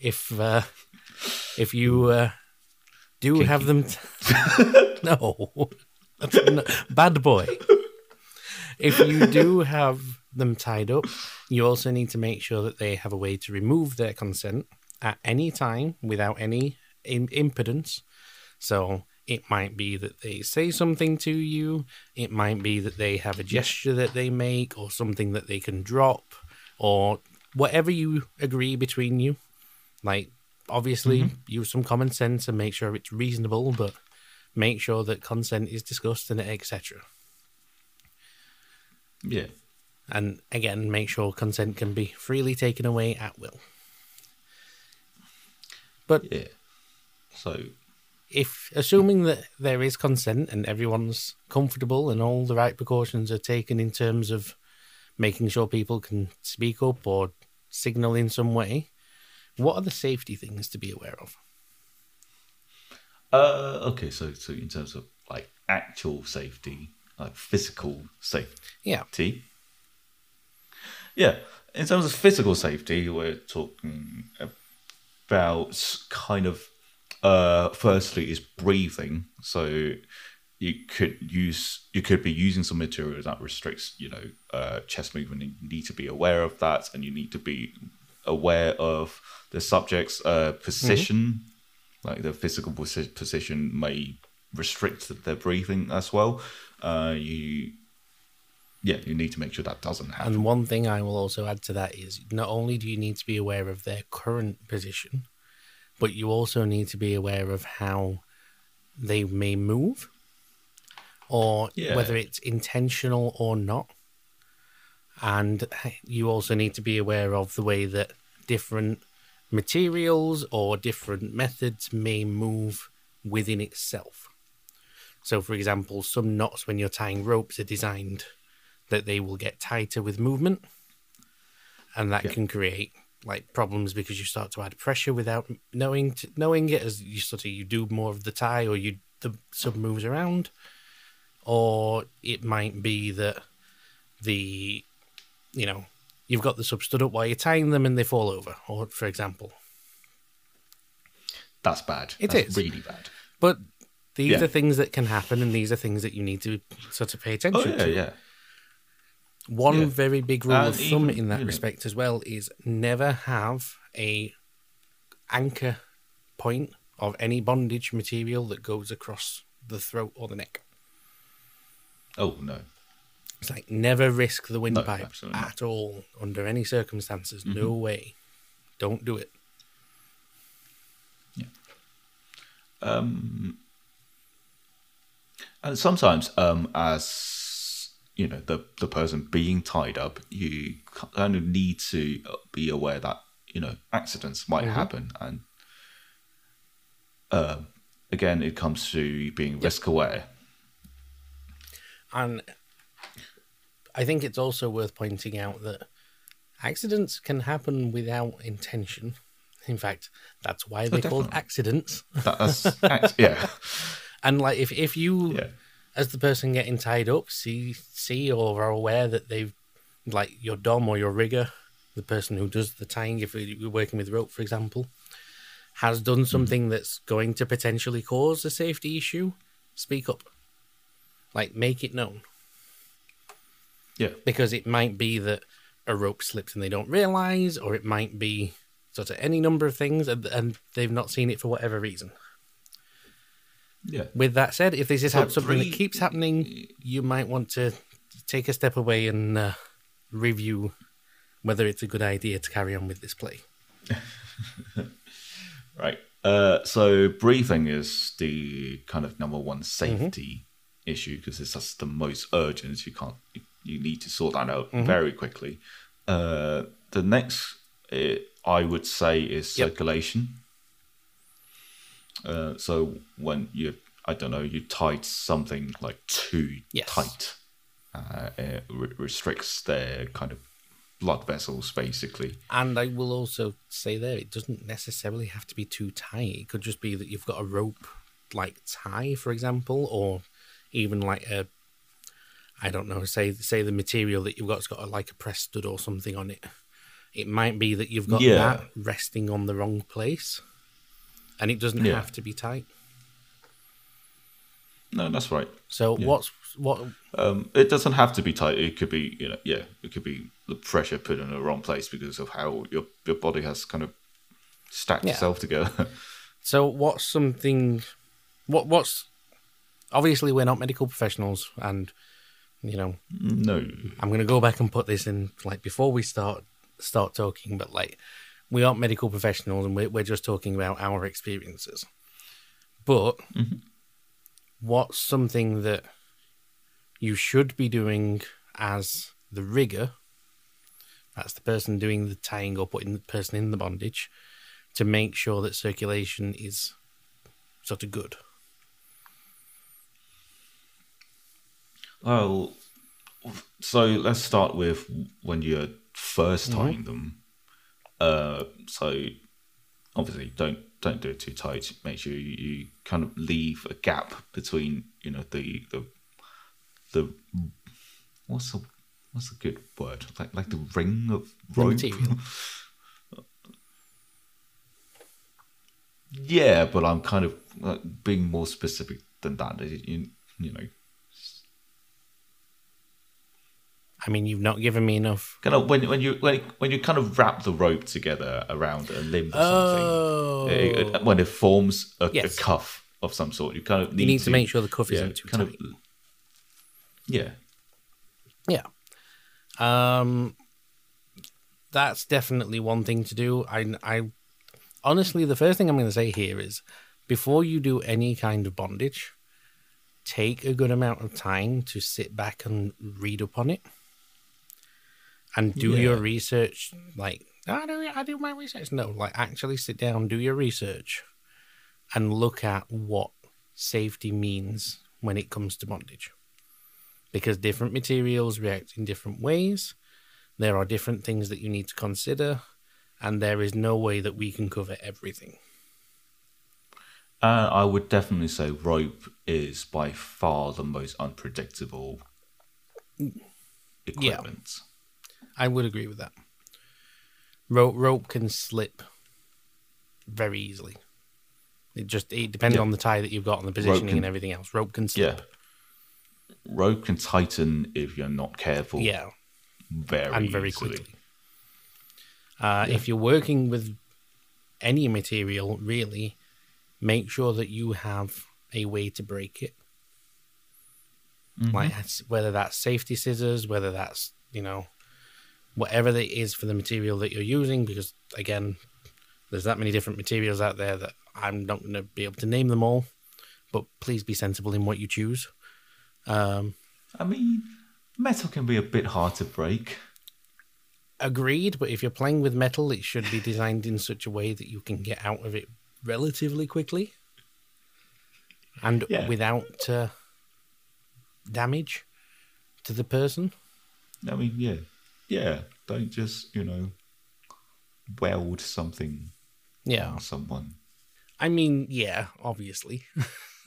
if uh, if you uh, do have them, t- [laughs] no, that's n- bad boy. If you do have them tied up, you also need to make sure that they have a way to remove their consent at any time without any Im- impedance. So it might be that they say something to you, it might be that they have a gesture that they make, or something that they can drop, or whatever you agree between you. Like, obviously, mm-hmm. use some common sense and make sure it's reasonable, but make sure that consent is discussed and etc. yeah, And again, make sure consent can be freely taken away at will. But yeah. So, if assuming that there is consent and everyone's comfortable and all the right precautions are taken in terms of making sure people can speak up or signal in some way, what are the safety things to be aware of? uh, okay, so so in terms of like actual safety, like physical safety. Yeah. Yeah, in terms of physical safety, we're talking about kind of uh firstly is breathing. So you could use you could be using some material that restricts, you know, uh chest movement. You need to be aware of that and you need to be aware of the subject's uh position. Like the physical position may restrict their breathing as well. Uh you yeah, you need to make sure that doesn't happen. And one thing I will also add to that is not only do you need to be aware of their current position, but you also need to be aware of how they may move or Yeah. whether it's intentional or not. And you also need to be aware of the way that different materials or different methods may move within itself. So, for example, some knots when you're tying ropes are designed that they will get tighter with movement, and that Yeah. can create like problems because you start to add pressure without knowing to, knowing it as you sort of you do more of the tie or you the sub moves around, or it might be that the you know you've got the sub stood up while you're tying them and they fall over, or for example. That's bad. It That's is. really bad. But these Yeah. are things that can happen, and these are things that you need to sort of pay Oh attention yeah, to. yeah. One Yeah. very big rule And of thumb even, in that respect as well is never have a anchor point of any bondage material that goes across the throat or the neck. Oh no. It's like never risk the windpipe not. at all under any circumstances. No Mm-hmm. way. Don't do it. Yeah. Um, and sometimes, um, as you know, the the person being tied up, you kind of need to be aware that you know accidents might Mhm. happen, and uh, again, it comes to being risk aware. And I think it's also worth pointing out that accidents can happen without intention. In fact, that's why they're called definitely. accidents. That's [laughs] yeah, And like if, if you yeah, as the person getting tied up see see or are aware that they've like your dom or your rigger, the person who does the tying, if you're working with rope, for example, has done something that's going to potentially cause a safety issue, speak up. Like make it known. yeah. because it might be that a rope slipped and they don't realize, or it might be sort of any number of things and, and they've not seen it for whatever reason. Yeah. With that said, if this is So something three- that keeps happening, you might want to take a step away and uh, review whether it's a good idea to carry on with this play. [laughs] Right. Uh, so breathing is the kind of number one safety issue because it's just the most urgent. You can't. You, you need to sort that out very quickly. Uh, the next, uh, I would say, is Yep. circulation. Uh, so when you, I don't know, you tied something like too Yes. tight, uh, it re- restricts their kind of blood vessels, basically. And I will also say there, it doesn't necessarily have to be too tight. It could just be that you've got a rope like tie, for example, or even like a, I don't know, say say the material that you've got's got a, like a press stud or something on it. It might be that you've got Yeah. that resting on the wrong place, and it doesn't Yeah. have to be tight. No, that's right. So Yeah. what's what? Um, it doesn't have to be tight. It could be, you know, yeah, it could be the pressure put in the wrong place because of how your your body has kind of stacked Yeah. itself together. [laughs] So what's something? What what's? Obviously, we're not medical professionals, and you know no, I'm gonna go back and put this in like before we start start talking, but like we aren't medical professionals and we're we're just talking about our experiences. But what's something that you should be doing as the rigger? That's the person doing the tying or putting the person in the bondage to make sure that circulation is sort of good. well, so let's start with when you're first Mm-hmm. tying them. Uh, so obviously, don't don't do it too tight. Make sure you, you kind of leave a gap between, you know, the the the what's the what's a good word like like the ring of rope. [laughs] Yeah, but I'm kind of being more specific than that. You, you know, I mean, you've not given me enough. kind of when when you when when you kind of wrap the rope together around a limb or Oh, something, it- it- when it forms a, Yes. a cuff of some sort, you kind of need, you need to, make sure the cuff yeah, isn't too kind tight. of yeah. Yeah. Um that's definitely one thing to do. I I honestly the first thing I'm going to say here is before you do any kind of bondage, take a good amount of time to sit back and read up on it. And do your research like I do I do my research. No, like actually sit down, do your research and look at what safety means when it comes to bondage because different materials react in different ways. There are different things that you need to consider, and there is no way that we can cover everything. Uh, I would definitely say rope is by far the most unpredictable equipment. I would agree with that. Rope rope can slip very easily. It just it depends Yeah. on the tie that you've got and the positioning can- and everything else. Rope can slip. Yeah. Rope can tighten if you're not careful. Yeah, very and very easily. quickly. Uh, If you're working with any material, really, make sure that you have a way to break it. Mm-hmm. Like whether that's safety scissors, whether that's you know whatever it is for the material that you're using, because again, there's that many different materials out there that I'm not going to be able to name them all. But please be sensible in what you choose. Um, I mean, metal can be a bit hard to break. Agreed, but if you're playing with metal, it should be designed in such a way that you can get out of it relatively quickly. and Yeah. without uh, damage to the person. I mean, yeah, yeah. Don't just you know weld something Yeah. on someone. I mean, yeah, obviously. [laughs]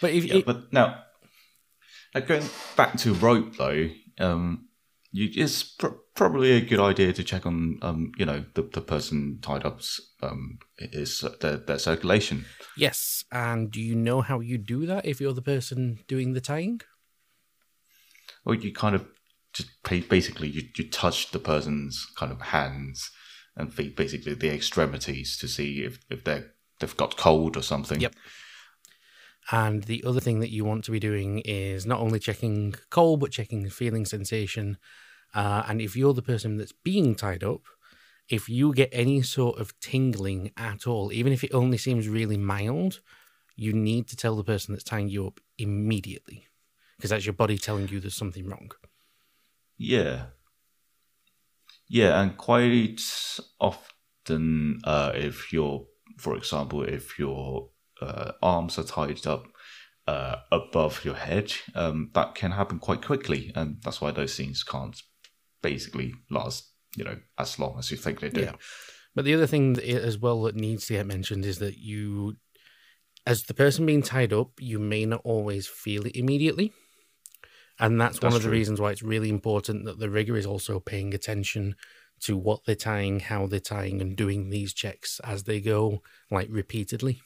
but if Yeah, it, but now, now going back to rope though, um, you, it's pr- probably a good idea to check on, um, you know, the, the person tied up's um, is their, their circulation. yes, and do you know how you do that if you're the person doing the tying? Or you kind of just basically you, you touch the person's kind of hands and feet, basically the extremities to see if, if they're they've got cold or something. Yep. And the other thing that you want to be doing is not only checking cold, but checking feeling sensation. Uh, and if you're the person that's being tied up, if you get any sort of tingling at all, even if it only seems really mild, you need to tell the person that's tying you up immediately because that's your body telling you there's something wrong. Yeah. Yeah, and quite often, uh, if you're, for example, if your uh, arms are tied up uh, above your head, um, that can happen quite quickly, and that's why those scenes can't basically last, you know, as long as you think they do. Yeah. But the other thing as well that needs to get mentioned is that you, as the person being tied up, you may not always feel it immediately. And that's, one That's of the reasons why it's really important that the rigger is also paying attention to what they're tying, how they're tying, and doing these checks as they go, like repeatedly.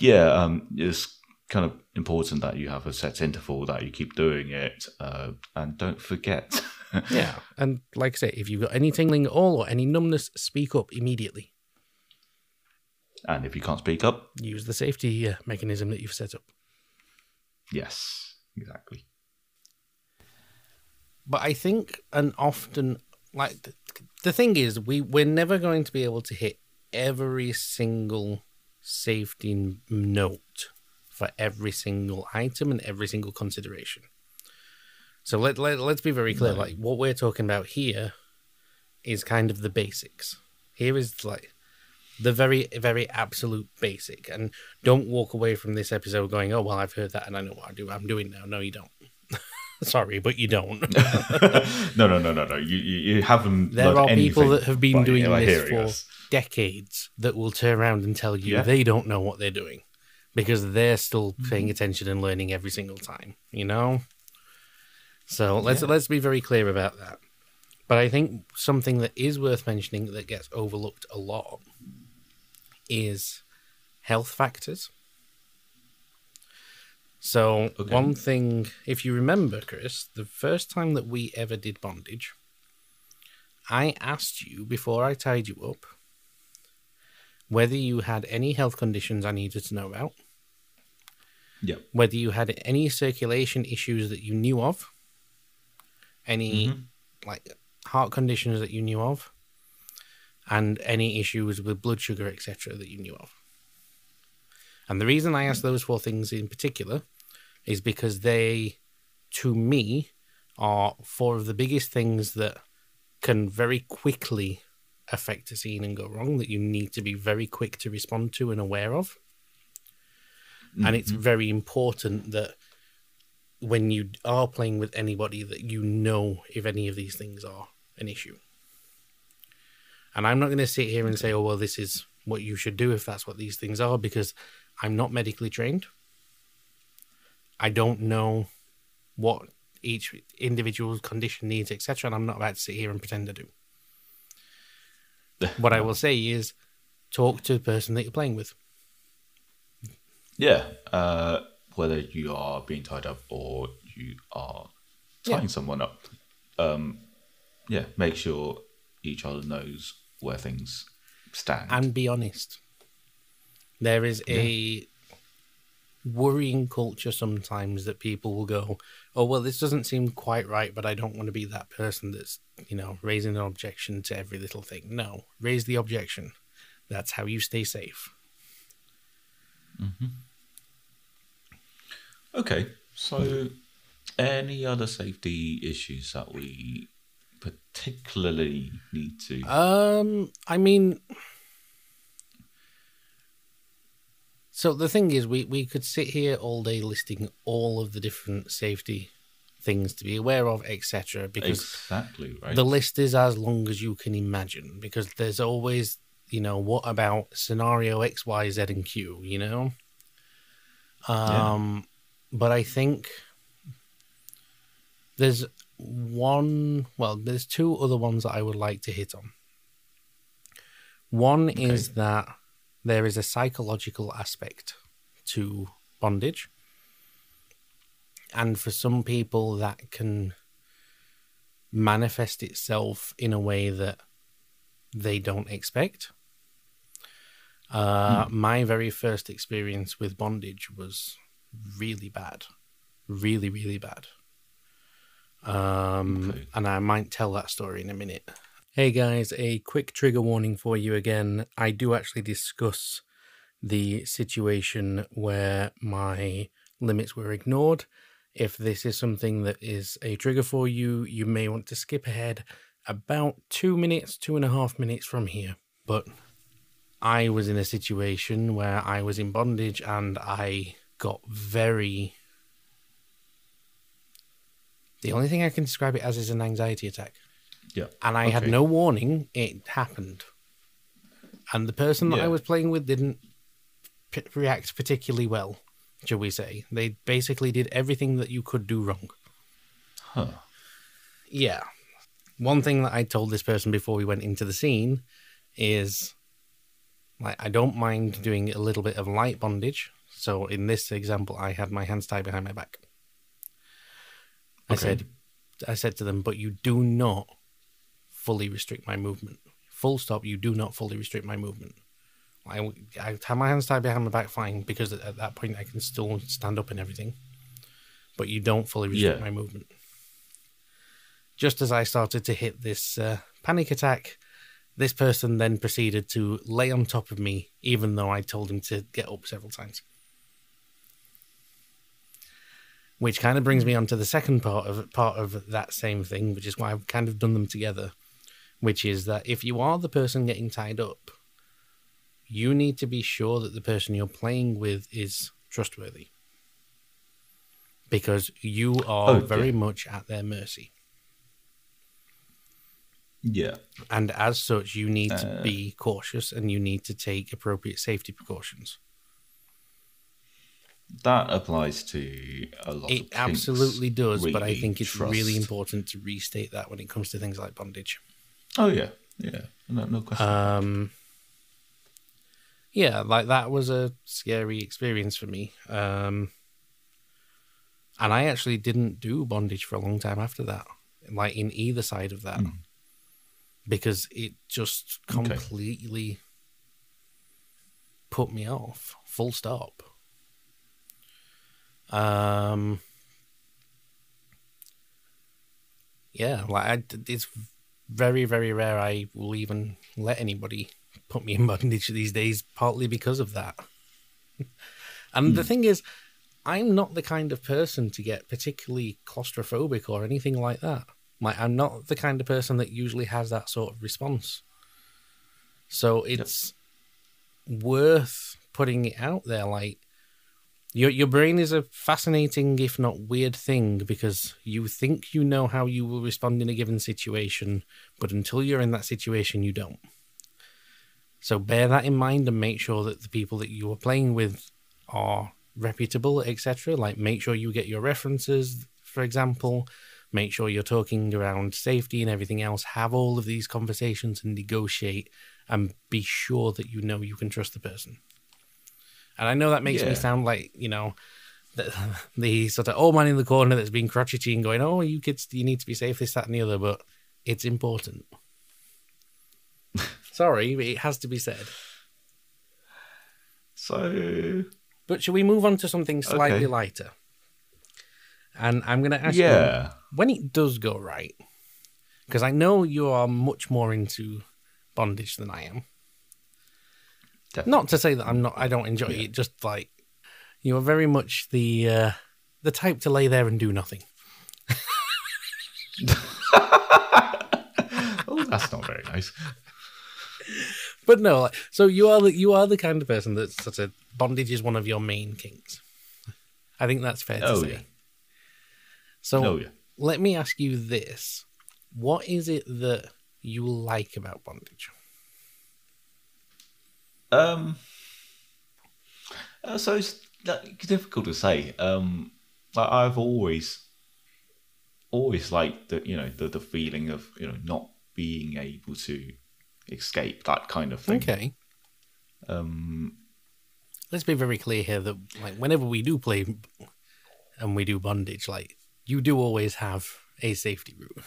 Yeah, um, it's kind of important that you have a set interval that you keep doing it, uh, and don't forget. [laughs] Yeah. And like I say, if you've got any tingling at all or any numbness, speak up immediately. and if you can't speak up, Use the safety uh, mechanism that you've set up. Yes, exactly. but I think and often like the, thing is we we're never going to be able to hit every single safety note for every single item and every single consideration. So let, let let's be very clear. Like what we're talking about here is kind of the basics. Here is like the very very absolute basic. And don't walk away from this episode going, "Oh well, I've heard that and I know what I do. I'm doing now." No, you don't. [laughs] Sorry, but you don't. [laughs] no, no, no, no, no. You, you, you haven't. There are people that have been doing this for us. decades that will turn around and tell you Yeah. they don't know what they're doing because they're still Mm-hmm. paying attention and learning every single time, you know? So let's Yeah. let's be very clear about that. But I think something that is worth mentioning that gets overlooked a lot is health factors. So Okay. one thing, if you remember, Chris, the first time that we ever did bondage, I asked you before I tied you up whether you had any health conditions I needed to know about, Yeah. whether you had any circulation issues that you knew of, any Mhm. like heart conditions that you knew of, and any issues with blood sugar, etc., that you knew of. And the reason I ask those four things in particular is because they, to me, are four of the biggest things that can very quickly affect a scene and go wrong that you need to be very quick to respond to and aware of. And it's mm-hmm. very important that when you are playing with anybody that you know if any of these things are an issue. And I'm not going to sit here and say, oh, well, this is what you should do if that's what these things are, because I'm not medically trained. I don't know what each individual's condition needs, etc. And I'm not about to sit here and pretend to do. [laughs] What I will say is talk to the person that you're playing with. Yeah. Uh, whether you are being tied up or you are tying Yeah. someone up, um, yeah, make sure each other knows where things stand. and be honest. There is a worrying culture sometimes that people will go, "Oh well, this doesn't seem quite right, but I don't want to be that person that's you know raising an objection to every little thing." No, raise the objection. That's how you stay safe. Mm-hmm. okay. So, any other safety issues that we particularly need to? Um, I mean, So the thing is, we, we could sit here all day listing all of the different safety things to be aware of, etc. Because exactly right. the list is as long as you can imagine. Because there's always, you know, what about scenario X, Y, Z, and Q? You know. Um, but I think there's one. Well, there's two other ones that I would like to hit on. One is that there is a psychological aspect to bondage. And for some people, that can manifest itself in a way that they don't expect. Uh, My very first experience with bondage was really bad. Really, really bad. Um, Okay. And I might tell that story in a minute. Hey guys, a quick trigger warning for you again. I do actually discuss the situation where my limits were ignored. If this is something that is a trigger for you, you may want to skip ahead about two minutes, two and a half minutes from here. But I was in a situation where I was in bondage and I got very. The only thing I can describe it as is an anxiety attack yeah. and I had no warning. It happened, and the person that I was playing with didn't p- react particularly well. Shall we say? They basically did everything that you could do wrong. Huh. Yeah. One thing that I told this person before we went into the scene is like I don't mind doing a little bit of light bondage. So in this example, I had my hands tied behind my back. I said, I said to them, but you do not fully restrict my movement. Full stop. You do not fully restrict my movement. I, I have my hands tied behind my back, fine, because at, at that point I can still stand up and everything. But you don't fully restrict Yeah. my movement. Just as I started to hit this uh, panic attack, this person then proceeded to lay on top of me, even though I told him to get up several times. Which kind of brings me on to the second part of part of that same thing, which is why I've kind of done them together. Which is that if you are the person getting tied up, you need to be sure that the person you're playing with is trustworthy. Because you are Oh, very yeah. much at their mercy. Yeah. And as such, you need to Uh. be cautious and you need to take appropriate safety precautions. That applies to a lot It absolutely does, but I think it's really important to restate that when it comes to things like bondage. Oh yeah, yeah, no, no question. Um, yeah, like that was a scary experience for me. Um, and I actually didn't do bondage for a long time after that, like in either side of that, Mm. because it just Okay. completely put me off. Full stop. Um. Yeah, like I, it's very, very rare I will even let anybody put me in [laughs] bondage these days, partly because of that. [laughs] and the thing is, I'm not the kind of person to get particularly claustrophobic or anything like that. Like, I'm not the kind of person that usually has that sort of response. So it's worth putting it out there. Like, your your brain is a fascinating, if not weird, thing because you think you know how you will respond in a given situation, but until you're in that situation, you don't. So bear that in mind and make sure that the people that you are playing with are reputable, etc. Like make sure you get your references, for example. Make sure you're talking around safety and everything else. Have all of these conversations and negotiate, and be sure that you know you can trust the person. And I know that makes me sound like, you know, the, [laughs] the sort of old man in the corner that's being crotchety and going, oh, you kids, you need to be safe, this, that, and the other, but it's important. [laughs] Sorry, but it has to be said. so But shall we move on to something slightly Okay. lighter? And I'm going to ask you when it does go right, because I know you are much more into bondage than I am. Definitely. Not to say that I'm not, I don't enjoy Yeah. it. Just like you are very much the uh, the type to lay there and do nothing. [laughs] oh, that's not very nice. but no, like, so you are the you are the kind of person that sort of bondage is one of your main kinks. I think that's fair to Oh, say. yeah. So Oh, yeah. let me ask you this: What is it that you like about bondage? Um. uh, so it's difficult to say. Um, like I've always, always liked the you know the the feeling of you know not being able to escape that kind of thing. Okay, Um. let's be very clear here that like whenever we do play and we do bondage, like you do always have a safety route.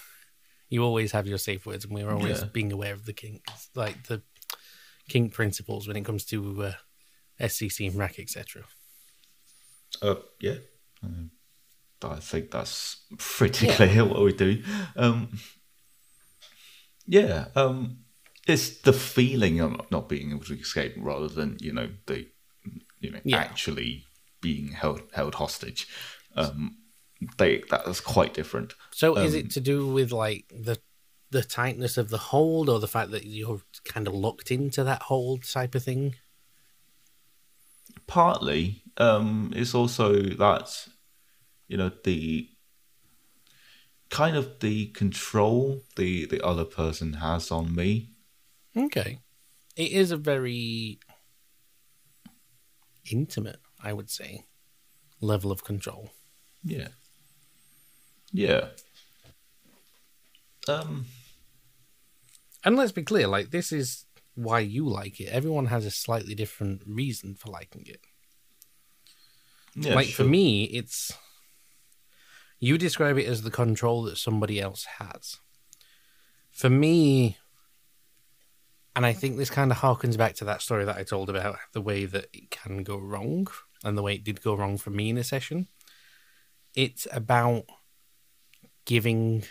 You always have your safe words, and we're always Yeah. being aware of the kinks, like the kink principles when it comes to uh, SCC and RAC, etc. Uh, yeah. Um, I think that's pretty Yeah. clear what we do. Um, yeah. Um, it's the feeling of not being able to escape rather than you know the you know Yeah. actually being held held hostage. Um, they that is quite different. So is Um, it to do with like the the tightness of the hold, or the fact that you're kind of locked into that hold type of thing? Partly, um, it's also that you know the kind of the control the the other person has on me. Okay, it is a very intimate, I would say, level of control. Yeah. Yeah. Um. And let's be clear, like this is why you like it. Everyone has a slightly different reason for liking it. Yeah. like for me, it's you describe it as the control that somebody else has. For me, and I think this kind of harkens back to that story that I told about the way that it can go wrong and the way it did go wrong for me in a session. It's about giving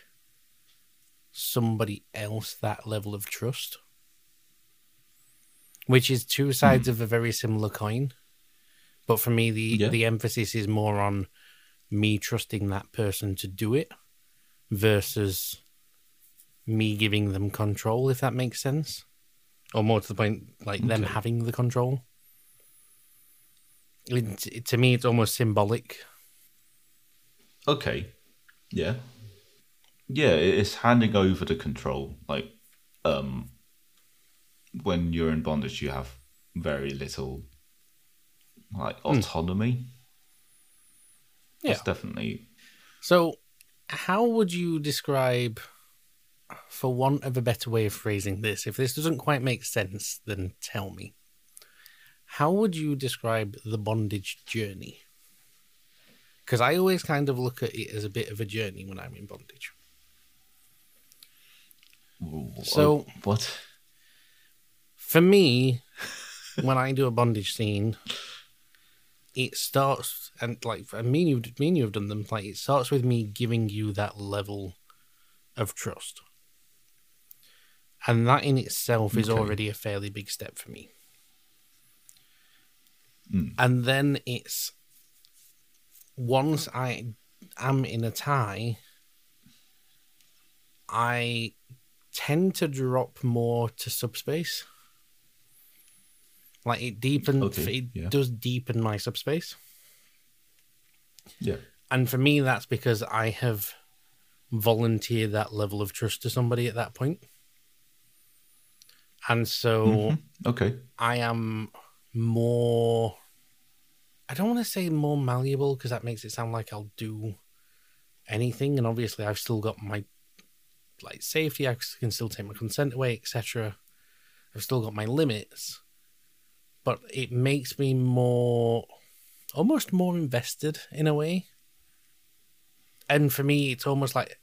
somebody else that level of trust, which is two sides hmm. of a very similar coin. But for me, the Yeah. the emphasis is more on me trusting that person to do it versus me giving them control, if that makes sense. Or more to the point, like them having the control. It, it- to me, it's almost symbolic. Okay. Yeah. Yeah, it's handing over the control. Like, um, when you're in bondage, you have very little, like, autonomy. It's Yeah. definitely. So, how would you describe, for want of a better way of phrasing this, if this doesn't quite make sense, then tell me. How would you describe the bondage journey? Because I always kind of look at it as a bit of a journey when I'm in bondage. So- what? For me, when I do a bondage scene, it starts and like I mean you me and you have done them like it starts with me giving you that level of trust. And that in itself is Okay. already a fairly big step for me. Mm. And then it's once I am in a tie, I tend to drop more to subspace. Like it deepens, Okay, it yeah. does deepen my subspace. Yeah. And for me, that's because I have volunteered that level of trust to somebody at that point. And so Mhm. Okay. I am more. I don't want to say more malleable because that makes it sound like I'll do anything. And obviously, I've still got my like safety. I can still take my consent away, etc. I've still got my limits, but it makes me more, almost more invested in a way. And for me, it's almost like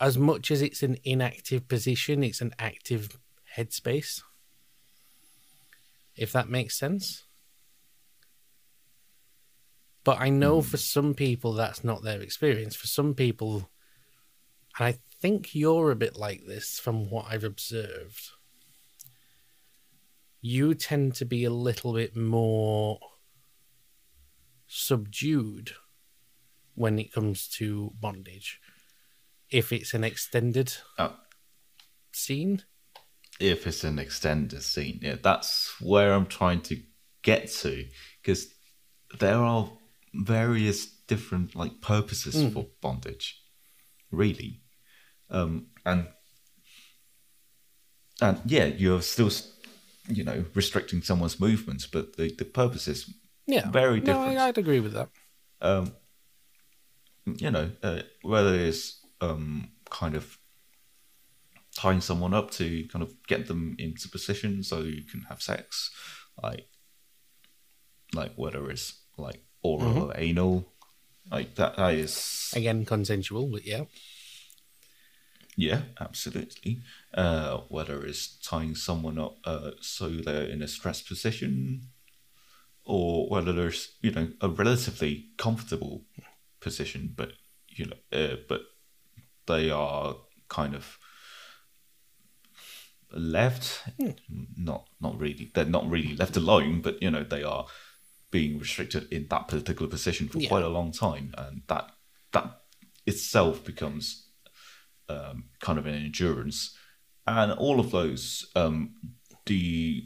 as much as it's an inactive position, it's an active headspace. If that makes sense. But I know hmm. for some people that's not their experience. For some people, and I think you're a bit like this from what I've observed, you tend to be a little bit more subdued when it comes to bondage. If it's an extended Uh, scene, if it's an extended scene. Yeah, that's where I'm trying to get to because there are various different like purposes Mm. for bondage, really, um, and and yeah, you're still you know restricting someone's movements, but the the purpose is Yeah, Very different. I, I'd agree with that. um, you know, uh, whether it's um, kind of tying someone up to kind of get them into position so you can have sex, like, like whether it's like oral or anal, like that, that is, Again, consensual, but yeah. Yeah, absolutely. Uh, whether it's tying someone up uh, so they're in a stressed position, or whether there's you know a relatively comfortable position, but you know, uh, but they are kind of left, not not really. They're not really left alone, but you know they are being restricted in that particular position for Yeah. quite a long time, and that that itself becomes um, kind of an endurance, and all of those um, the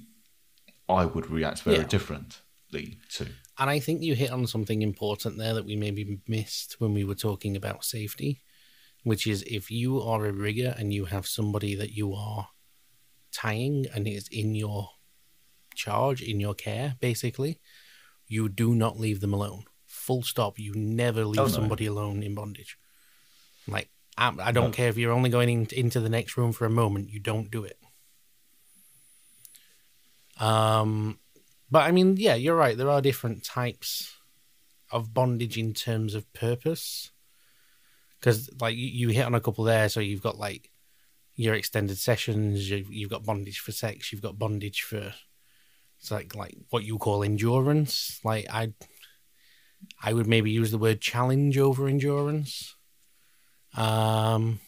I would react very Yeah. differently to. And I think you hit on something important there that we maybe missed when we were talking about safety, which is if you are a rigger and you have somebody that you are tying and is in your charge, in your care, basically, you do not leave them alone. Full stop. You never leave Oh, no. somebody alone in bondage. Like, I, I don't care if you're only going in, into the next room for a moment, you don't do it. Um, but I mean, yeah, you're right. There are different types of bondage in terms of purpose. Because, like, you, you hit on a couple there. So you've got, like, your extended sessions, you've, you've got bondage for sex, you've got bondage for, it's like, like what you call endurance. Like, I, I would maybe use the word challenge over endurance. Um,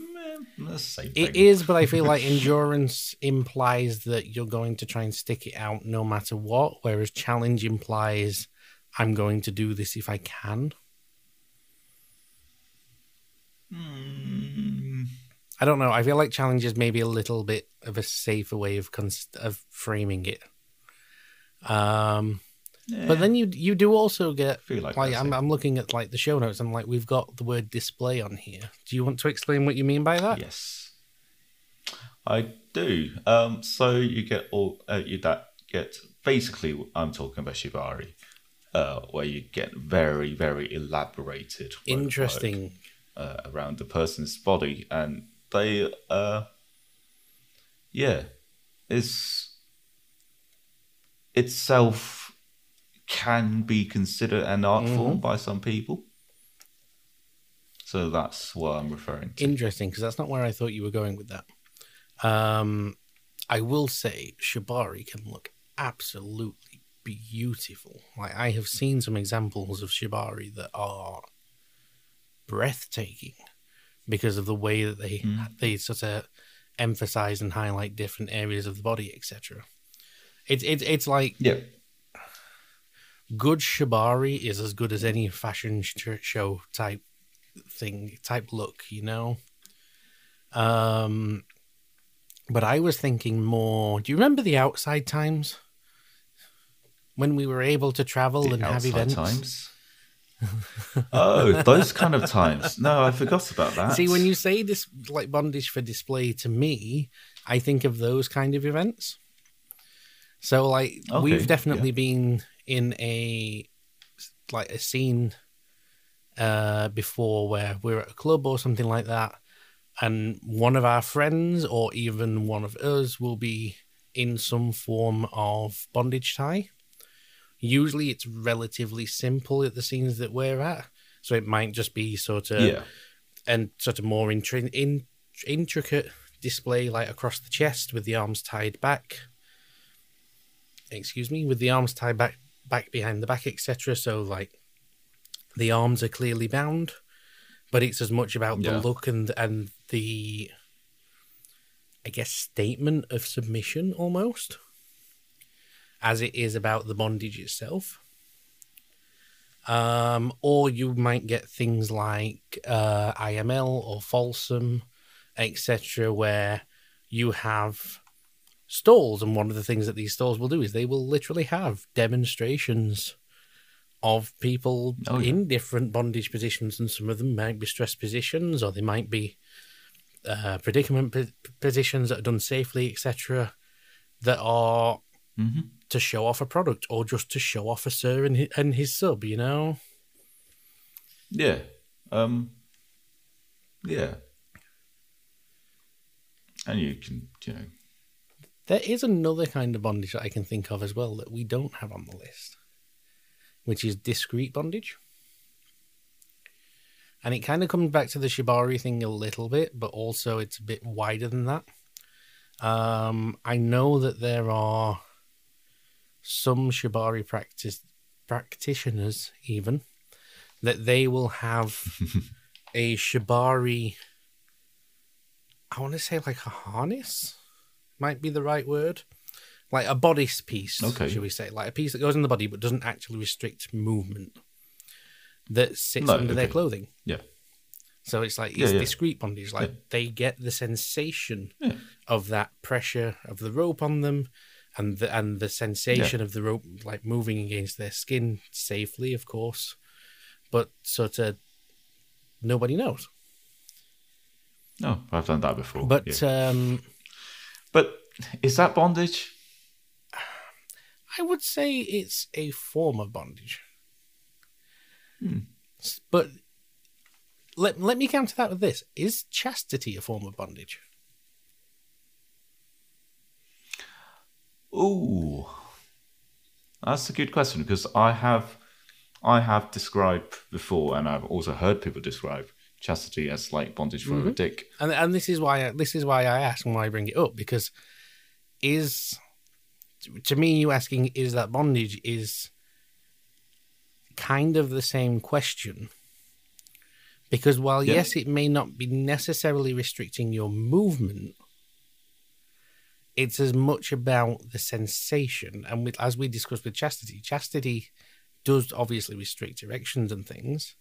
that's the same it is, but I feel like endurance implies that you're going to try and stick it out no matter what, whereas challenge implies I'm going to do this if I can. Mm, I don't know. I feel like challenge is maybe a little bit of a safer way of of framing it. Um, but then you you do also get feel like like I'm. I'm looking at like the show notes. I'm like we've got the word display on here. Do you want to explain what you mean by that? Yes, I do. Um, so you get all uh, you that get basically. I'm talking about shibari, uh, where you get very very elaborated. work- Interesting. uh, around the person's body, and they uh, yeah, it's itself can be considered an art form by some people. So that's what I'm referring to. Interesting, because that's not where I thought you were going with that. Um, I will say Shibari can look absolutely beautiful. Like I have seen some examples of Shibari that are breathtaking because of the way that they they sort of emphasize and highlight different areas of the body, etc. It's it's it's like yeah. Good shibari is as good as any fashion show type thing type look you know um but i was thinking more do you remember the outside times when we were able to travel The and have events times. [laughs] oh, those kind of times. No, I forgot about that. see when you say this like bondage for display to me i think of those kind of events so like Okay, we've definitely yeah. been in a like a scene uh before where we're at a club or something like that and one of our friends or even one of us will be in some form of bondage tie. Usually it's relatively simple at the scenes that we're at so it might just be sort of yeah, and sort of more intri- in, intricate display like across the chest with the arms tied back. Excuse me with the arms tied back back behind the back etc so like the arms are clearly bound but it's as much about the look and and the i guess statement of submission almost as it is about the bondage itself um, or you might get things like uh, IML or Folsom, etc., where you have stalls, and one of the things that these stalls will do is they will literally have demonstrations of people Oh, yeah. in different bondage positions, and some of them might be stress positions, or they might be uh, predicament p- positions that are done safely, etc. That are hmm to show off a product or just to show off a sir and his, and his sub, you know. Yeah. Um. Yeah. And you can, you know, There is another kind of bondage that I can think of as well that we don't have on the list, which is discreet bondage. And it kind of comes back to the shibari thing a little bit, but also it's a bit wider than that. Um, I know that there are some shibari practice practitioners even that they will have [laughs] a shibari. I want to say like a harness might be the right word. Like a bodice piece, Okay. should we say? Like a piece that goes in the body but doesn't actually restrict movement. That sits No, under their clothing. yeah, So it's like it's yeah. discreet bondage. Like Yeah. they get the sensation Yeah. of that pressure of the rope on them, and the and the sensation of the rope like moving against their skin safely, of course, but sort of nobody knows. no, I've done that before. But yeah. um, but is that bondage? I would say it's a form of bondage. Hmm. But let let me counter that with this: Is chastity a form of bondage? Ooh, that's a good question because I have, I have described before, and I've also heard people describe chastity as like bondage for mm-hmm. a dick. and and this is why I, this is why I ask and why I bring it up because is to me you asking is that bondage is kind of the same question because while Yeah. yes it may not be necessarily restricting your movement it's as much about the sensation and with, as we discussed with chastity chastity does obviously restrict erections and things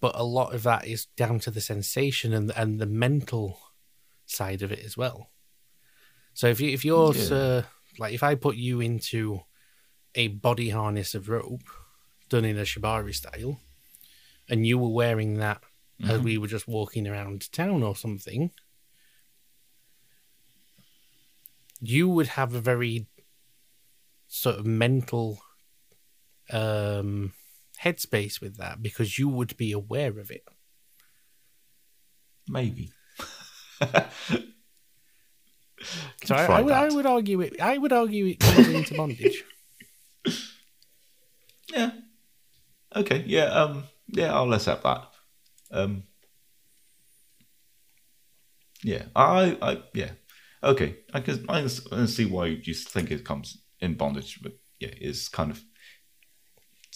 but a lot of that is down to the sensation and and the mental side of it as well. So if you if you're Yeah. uh, like if I put you into a body harness of rope done in a shibari style, and you were wearing that as we were just walking around town or something, you would have a very sort of mental um headspace with that because you would be aware of it. Maybe. [laughs] So I, I, would, I would argue it. I would argue it comes into bondage. [laughs] Yeah. Okay. Yeah. Um. Yeah. I'll accept that. Um. Yeah. I. I. Yeah. Okay. I can. I can s- I can see why you think it comes in bondage, but yeah, it's kind of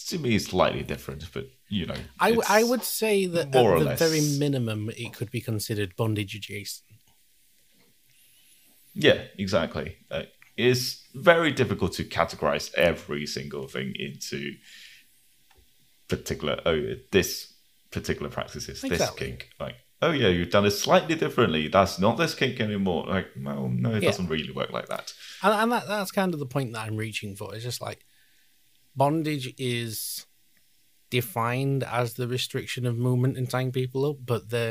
to me it's slightly different. But you know, I, w- I it's- would say that more or at the less. very minimum, it could be considered bondage adjacent. Yeah. Exactly. Uh, it's very difficult to categorize every single thing into particular. Oh, this particular practice is this Exactly. kink. Like, oh yeah, you've done it slightly differently. That's not this kink anymore. Like, well, no, it Yeah. doesn't really work like that. And, and that, that's kind of the point that I'm reaching for. It's just like bondage is defined as the restriction of movement and tying people up, but the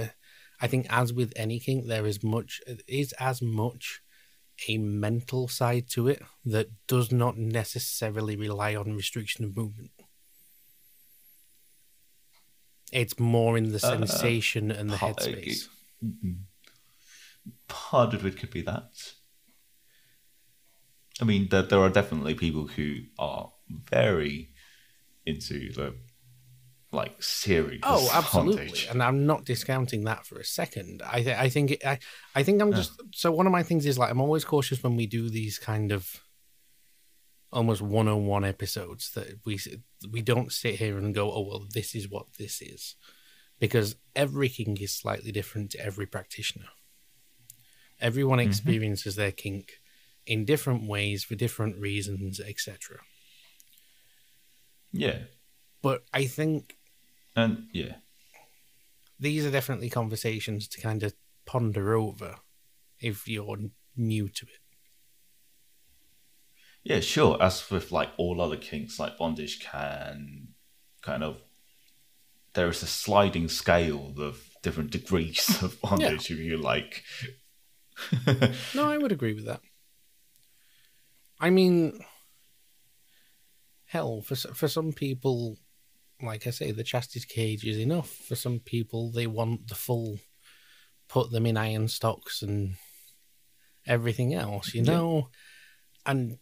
I think as with any kink, there is much is as much a mental side to it that does not necessarily rely on restriction of movement. It's more in the Uh, sensation and the pa- headspace. Part of it could be that. I mean, there, there are definitely people who are very into the like serious. Oh, [laughs] absolutely, bondage. and I'm not discounting that for a second. I th- I think it, I I think I'm just so one of my things is like I'm always cautious when we do these kind of almost one-on-one episodes that we we don't sit here and go, oh well, this is what this is, because every kink is slightly different to every practitioner. Everyone mm-hmm. experiences their kink in different ways for different reasons, etc. Yeah, But I think and yeah, these are definitely conversations to kind of ponder over if you're new to it. Yeah, sure. As with like all other kinks, like bondage can kind of there is a sliding scale of different degrees [laughs] of bondage if you like. [laughs] No, I would agree with that. I mean, hell, for for some people, like I say, the chastity cage is enough. For some people, they want the full, put them in iron stocks and everything else, you Yeah. know. And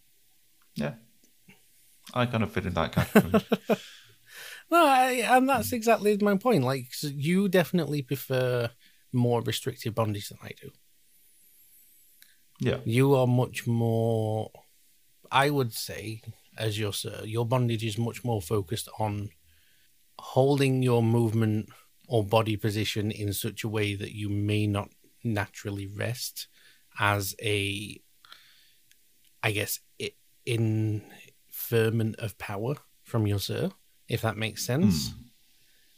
Yeah. I kind of fit in that category. [laughs] no, I, and that's exactly my point. Like, you definitely prefer more restrictive bondage than I do. yeah. You are much more, I would say, as your sir, your bondage is much more focused on holding your movement or body position in such a way that you may not naturally rest as a, I guess, i- inferment of power from your sir, if that makes sense. Hmm.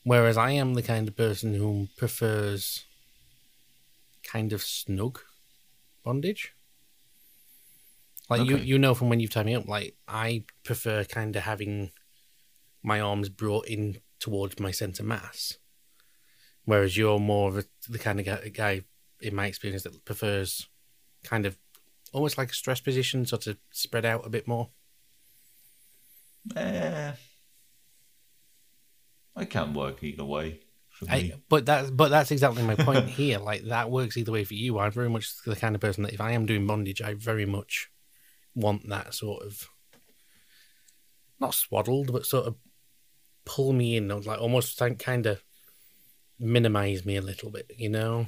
Whereas I am the kind of person who prefers kind of snug bondage. Like you, Okay. you know from when you've tied me up, like I prefer kind of having my arms brought in towards my center mass, whereas you're more of a, the kind of guy, guy, in my experience, that prefers kind of almost like a stress position, sort of spread out a bit more. Eh, I can work either way. I, but that's but that's exactly my point here. [laughs] Like that works either way for you. I'm very much the kind of person that if I am doing bondage, I very much want that sort of not swaddled, but sort of pull me in, or like almost kind of minimize me a little bit, you know.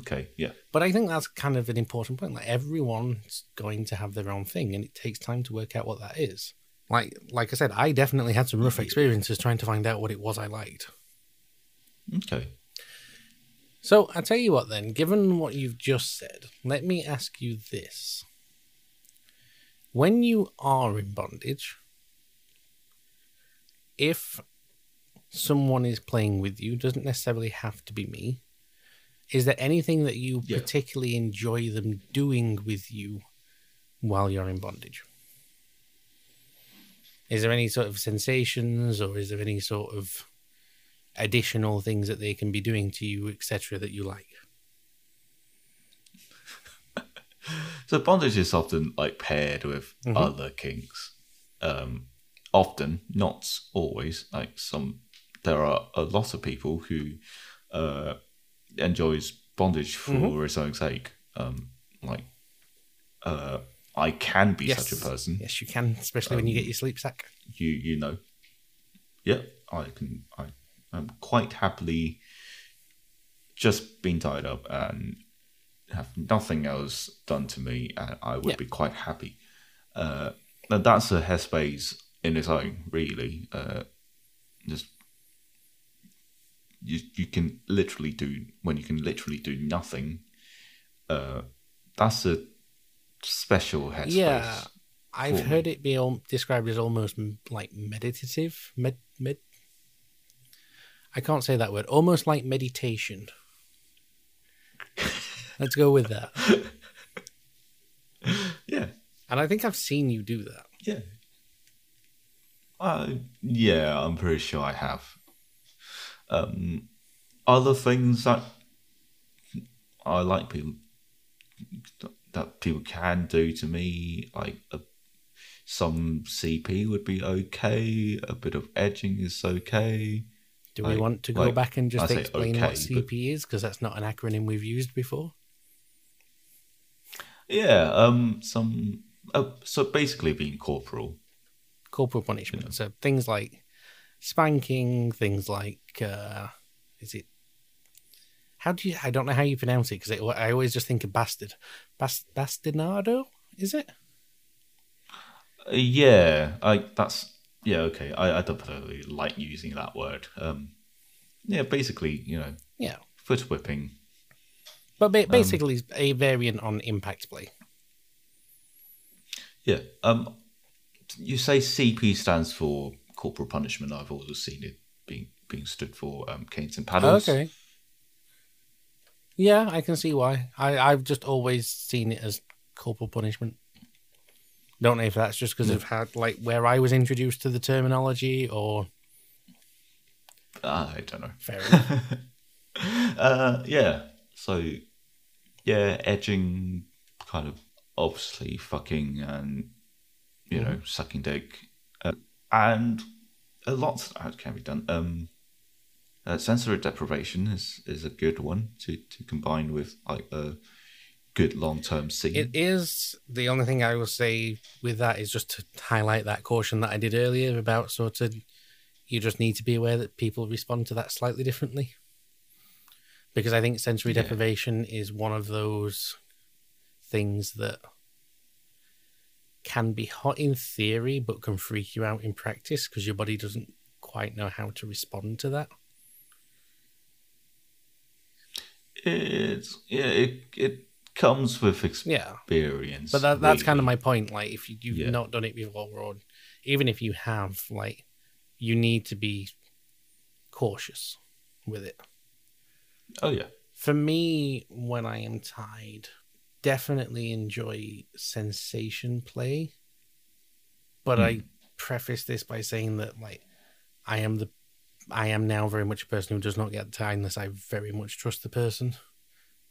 okay, yeah. But I think that's kind of an important point. Like everyone's going to have their own thing, and it takes time to work out what that is. Like like I said, I definitely had some rough experiences trying to find out what it was I liked. Okay. So I tell you what, then, given what you've just said, let me ask you this: When you are in bondage, if someone is playing with you, doesn't necessarily have to be me. Is there anything that you Yeah. particularly enjoy them doing with you while you're in bondage? Is there any sort of sensations, or is there any sort of additional things that they can be doing to you, etc., that you like? [laughs] So bondage is often like paired with Mhm. other kinks. Um, often, not always. Like some, there are a lot of people who uh, enjoys bondage for Mhm. its own sake. Um, like, uh, I can be Yes. such a person. Yes, you can, especially when you get your sleep sack. You you know. Yeah, I can. I, I am quite happily just being tied up and have nothing else done to me, and I would Yeah. be quite happy. Uh, and that's a headspace in its own, really. Uh, just you you can literally do when you can literally do nothing. Uh, that's a special headspace. Yeah, I've heard it be al- described as almost like meditative. Med med. I can't say that word. Almost like meditation. Let's go with that. [laughs] Yeah, And I think I've seen you do that. Yeah. Uh, yeah, I'm pretty sure I have. Um, other things that I like people that people can do to me, like a, some CP would be okay. A bit of edging is okay. Do we want to go like, back and just say explain okay, what but- CP is? Because that's not an acronym we've used before. Yeah. Um. Some. Uh, so basically, being corporal. Corporal punishment. So things like spanking, things like uh, is it? How do you? I don't know how you pronounce it because I always just think of bastard. Bas, bastinado, is it? Uh, yeah, I that's yeah okay. I, I don't particularly like using that word. Um, yeah, basically, you know, Yeah, foot whipping. But ba- basically it's a variant on impact play. Yeah. Um, you say CP stands for corporal punishment. I've also seen it being being stood for um, canes and paddles. Okay. Yeah, I can see why. I I've just always seen it as corporal punishment. Don't know if that's just because of how, like, where I was introduced to the terminology or. I don't know. Fair enough. [laughs] Uh, yeah. So, yeah, edging, kind of obviously fucking and you know sucking dick, uh, and a lot that can be done. Um, uh, sensory deprivation is is a good one to to combine with like a good long term scene. It is the only thing I will say with that is just to highlight that caution that I did earlier about sort of you just need to be aware that people respond to that slightly differently. Because I think sensory Yeah. deprivation is one of those things that can be hot in theory but can freak you out in practice because your body doesn't quite know how to respond to that. It's yeah, it it comes with Yeah. experience. But that, that's kind of my point. Like, if you, you've Yeah. not done it before, or even if you have, like, you need to be cautious with it. Oh yeah, For me, when I am tied, definitely enjoy sensation play. But I hmm. preface this by saying that, like, I am the, I am now very much a person who does not get tied unless I very much trust the person,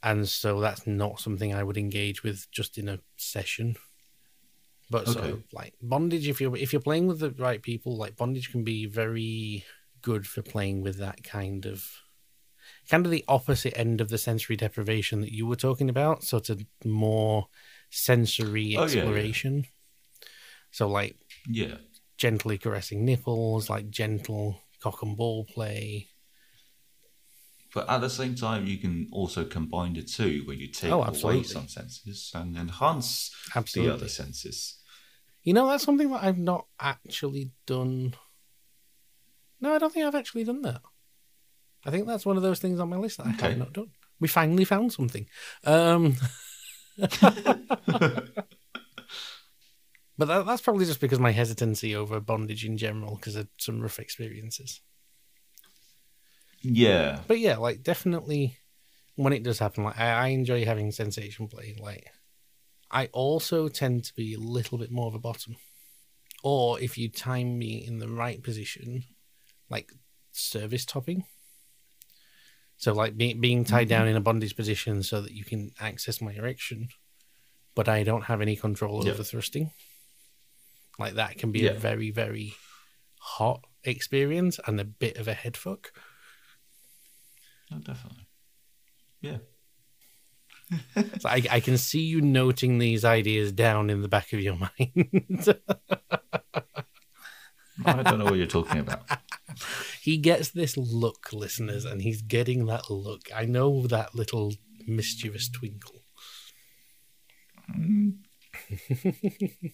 and so that's not something I would engage with just in a session. But Okay. of like bondage, if you're if you're playing with the right people, like bondage can be very good for playing with that kind of kind of the opposite end of the sensory deprivation that you were talking about, sort of more sensory Oh, yeah, yeah. exploration. So like yeah. gently caressing nipples, like gentle cock and ball play. But at the same time, you can also combine the two, where you take Oh, away some senses and enhance the other senses. You know, that's something that I've not actually done. No, I don't think I've actually done that. I think that's one of those things on my list that I Okay. have not done. We finally found something. Um, [laughs] but that, that's probably just because my hesitancy over bondage in general, because of some rough experiences. Yeah, But yeah, like definitely when it does happen, like I, I enjoy having sensation play. Like I also tend to be a little bit more of a bottom. Or if you time me in the right position, like service topping. So like being being tied down mm-hmm. in a bondage position so that you can access my erection, but I don't have any control Yeah. over thrusting. Like that can be Yeah. a very, very hot experience and a bit of a head fuck. oh, definitely. Yeah, [laughs] So I, I can see you noting these ideas down in the back of your [laughs] mind. [laughs] I don't know what you're talking about. [laughs] he gets this look, listeners, and he's getting that look. I know that little mischievous twinkle. Mm. [laughs]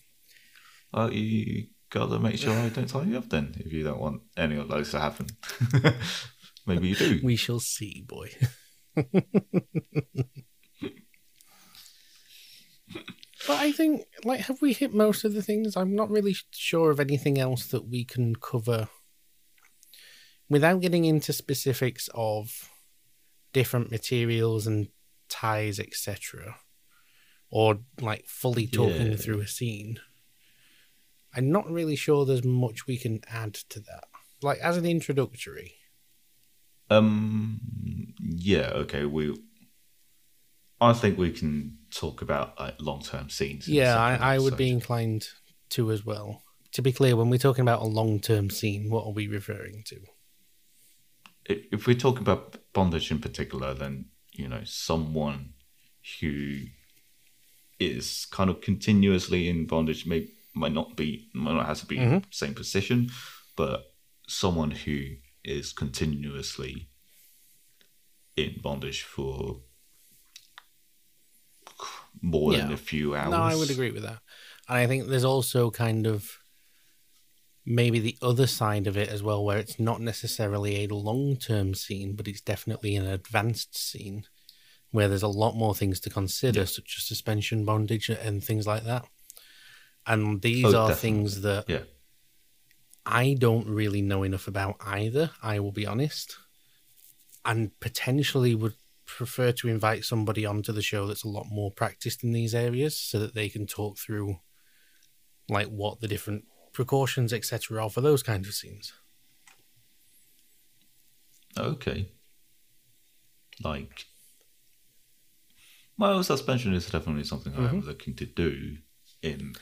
Well, you gotta make sure I don't tie you up then, if you don't want any of those to happen. [laughs] Maybe you do. We shall see, boy. But I think, like, have we hit most of the things? I'm not really sure of anything else that we can cover without getting into specifics of different materials and ties, etc. Or, like, fully talking Yeah. through a scene. I'm not really sure there's much we can add to that. Like, as an introductory. Um. Yeah. Okay. We. I think we can talk about like long-term scenes. Yeah, I, I would be inclined to as well. To be clear, when we're talking about a long term scene, what are we referring to? If we're talking about bondage in particular, then you know someone who is kind of continuously in bondage may might not be might not have to be in the same position, but someone who is continuously in bondage for more than a few hours. No, I would agree with that. And I think there's also kind of maybe the other side of it as well, where it's not necessarily a long term scene, but it's definitely an advanced scene where there's a lot more things to consider, such as suspension bondage and things like that. And these Oh, are definitely. things that Yeah. I don't really know enough about either, I will be honest. And potentially would prefer to invite somebody onto the show that's a lot more practiced in these areas so that they can talk through like what the different precautions, etc., are for those kinds of scenes. Okay. Like, well, suspension is definitely something I'm mm-hmm. looking to do in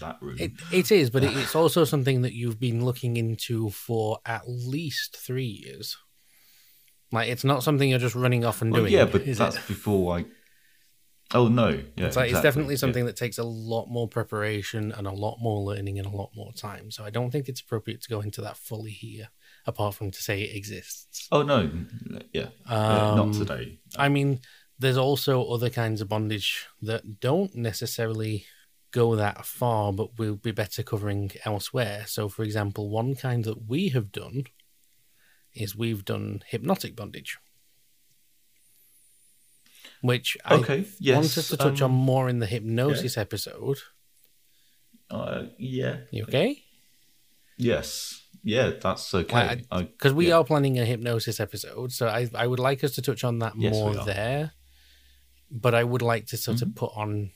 that room. It, it is, but it's [sighs] also something that you've been looking into for at least three years. Like, it's not something you're just running off and Well, doing. yeah, but that's it? before I. Oh no! Yeah, It's like it's exactly, definitely yeah. something that takes a lot more preparation and a lot more learning and a lot more time. So I don't think it's appropriate to go into that fully here, apart from to say it exists. Oh no! Yeah, Um, not today. I mean, there's also other kinds of bondage that don't necessarily go that far, but we'll be better covering elsewhere. So, for example, one kind that we have done is we've done hypnotic bondage, which Okay, I yes, wanted to touch on um, more in the hypnosis episode. Uh, yeah. You okay? Yes. Yeah, that's okay. Because we yeah. are planning a hypnosis episode, so I I would like us to touch on that Yes, more there. But I would like to sort Mm-hmm. of put on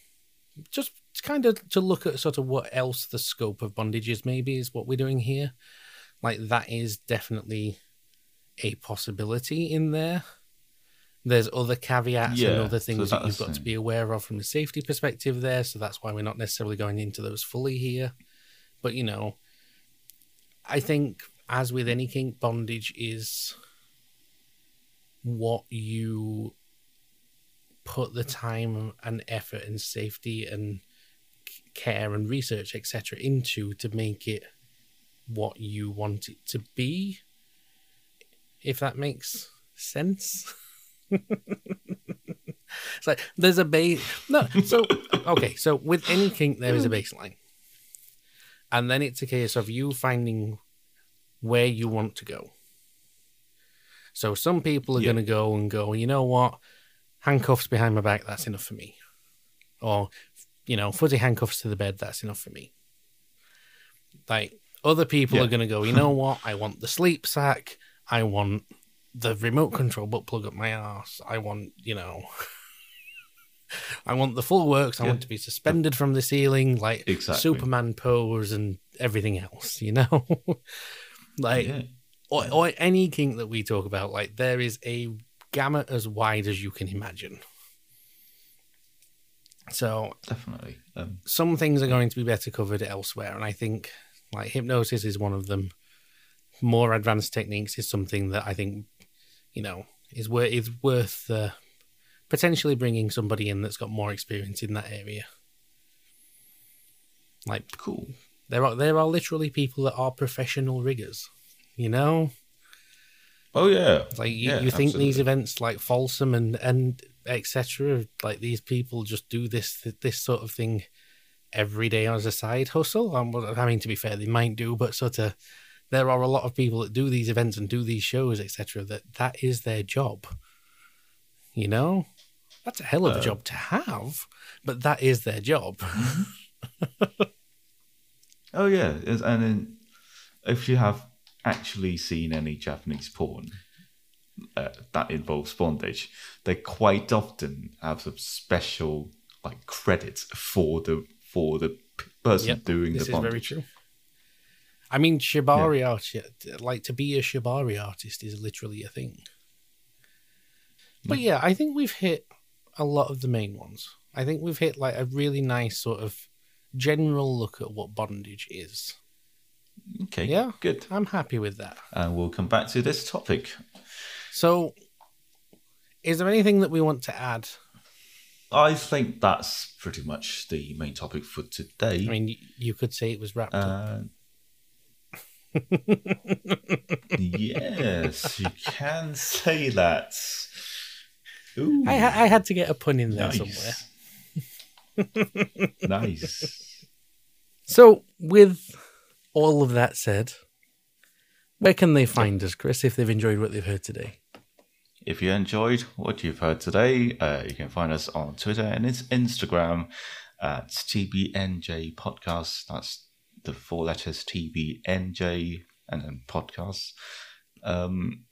just kind of to look at sort of what else the scope of bondage is. Maybe is what we're doing here. Like that is definitely a possibility in there. There's other caveats and Yeah, other so things that you've got to be aware of from a safety perspective there. So that's why we're not necessarily going into those fully here. But you know, I think as with any kink, bondage is what you put the time and effort and safety and care and research etc into to make it what you want it to be if that makes sense. [laughs] It's like there's a base no so okay so with any kink there is a baseline. And then it's a case of you finding where you want to go. So some people are Yeah. going to go and go you know what? Handcuffs behind my back that's enough for me. Or you know fuzzy handcuffs to the bed that's enough for me. Like other people Yeah. are going to go you know what? I want the sleep sack i want the remote control butt plug up my ass i want you know [laughs] i want the full works i Yeah. want to be suspended from the ceiling like Exactly. superman pose and everything else you know [laughs] like Yeah. or, or any kink that we talk about, like there is a gamut as wide as you can imagine. So Definitely. Um, some things are going to be better covered elsewhere, and I think like hypnosis is one of them. More advanced techniques is something that I think you know is worth is worth uh, potentially bringing somebody in that's got more experience in that area. Like cool. there are there are literally people that are professional riggers, you know. Oh yeah. Like you, Yeah, you think these events like Folsom and and etc. Like these people just do this this sort of thing every day as a side hustle. Um, I mean, to be fair, they might do, but sort of there are a lot of people that do these events and do these shows, etc. That that is their job. You know, that's a hell of a Uh, job to have, but that is their job. [laughs] Oh yeah, It's- and then if you have actually seen any Japanese porn uh, that involves bondage, they quite often have some special like credits for the for the person Yep, doing this the is bondage. very true. I mean, shibari art, like to be a shibari artist is literally a thing. But mm. yeah, I think we've hit a lot of the main ones. I think we've hit like a really nice sort of general look at what bondage is. Okay, Yeah. good. I'm happy with that. And we'll come back to this topic. So, is there anything that we want to add? I think that's pretty much the main topic for today. I mean, you could say it was wrapped up. Yes, you can say that. Ooh, I, ha- I had to get a pun in there somewhere. nice. [laughs] nice. So, with all of that said, where can they find us, Chris, if they've enjoyed what they've heard today? If you enjoyed what you've heard today, uh, you can find us on Twitter and it's Instagram at TBNJ Podcast. That's the four letters TBNJ and then podcasts. Um,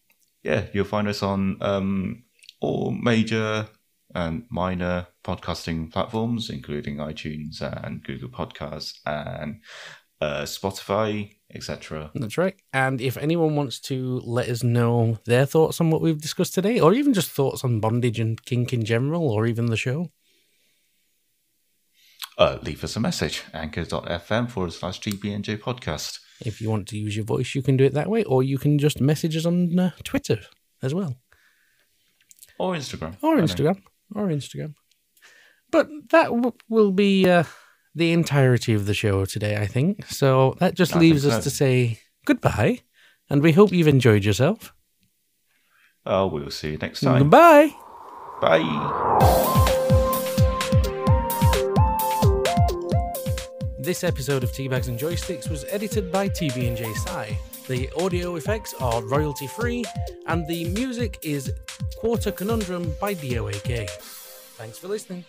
yeah, you'll find us on um, all major and minor podcasting platforms, including iTunes and Google Podcasts and uh, Spotify, etc. That's right. And if anyone wants to let us know their thoughts on what we've discussed today, or even just thoughts on bondage and kink in general, or even the show, Uh, leave us a message anchor.fm forward slash TBNJ podcast. if you want to use your voice, you can do it that way, or you can just message us on uh, Twitter as well, Or Instagram. or Instagram, or Instagram. But that w- will be uh, the entirety of the show today, I think. So that just I leaves us so. to say goodbye, and we hope you've enjoyed yourself. Oh, we'll see you next time. Goodbye. Bye. This episode of Teabags and Joysticks was edited by TB&J. The audio effects are royalty free, and the music is Quarter Conundrum by DOAK. Thanks for listening.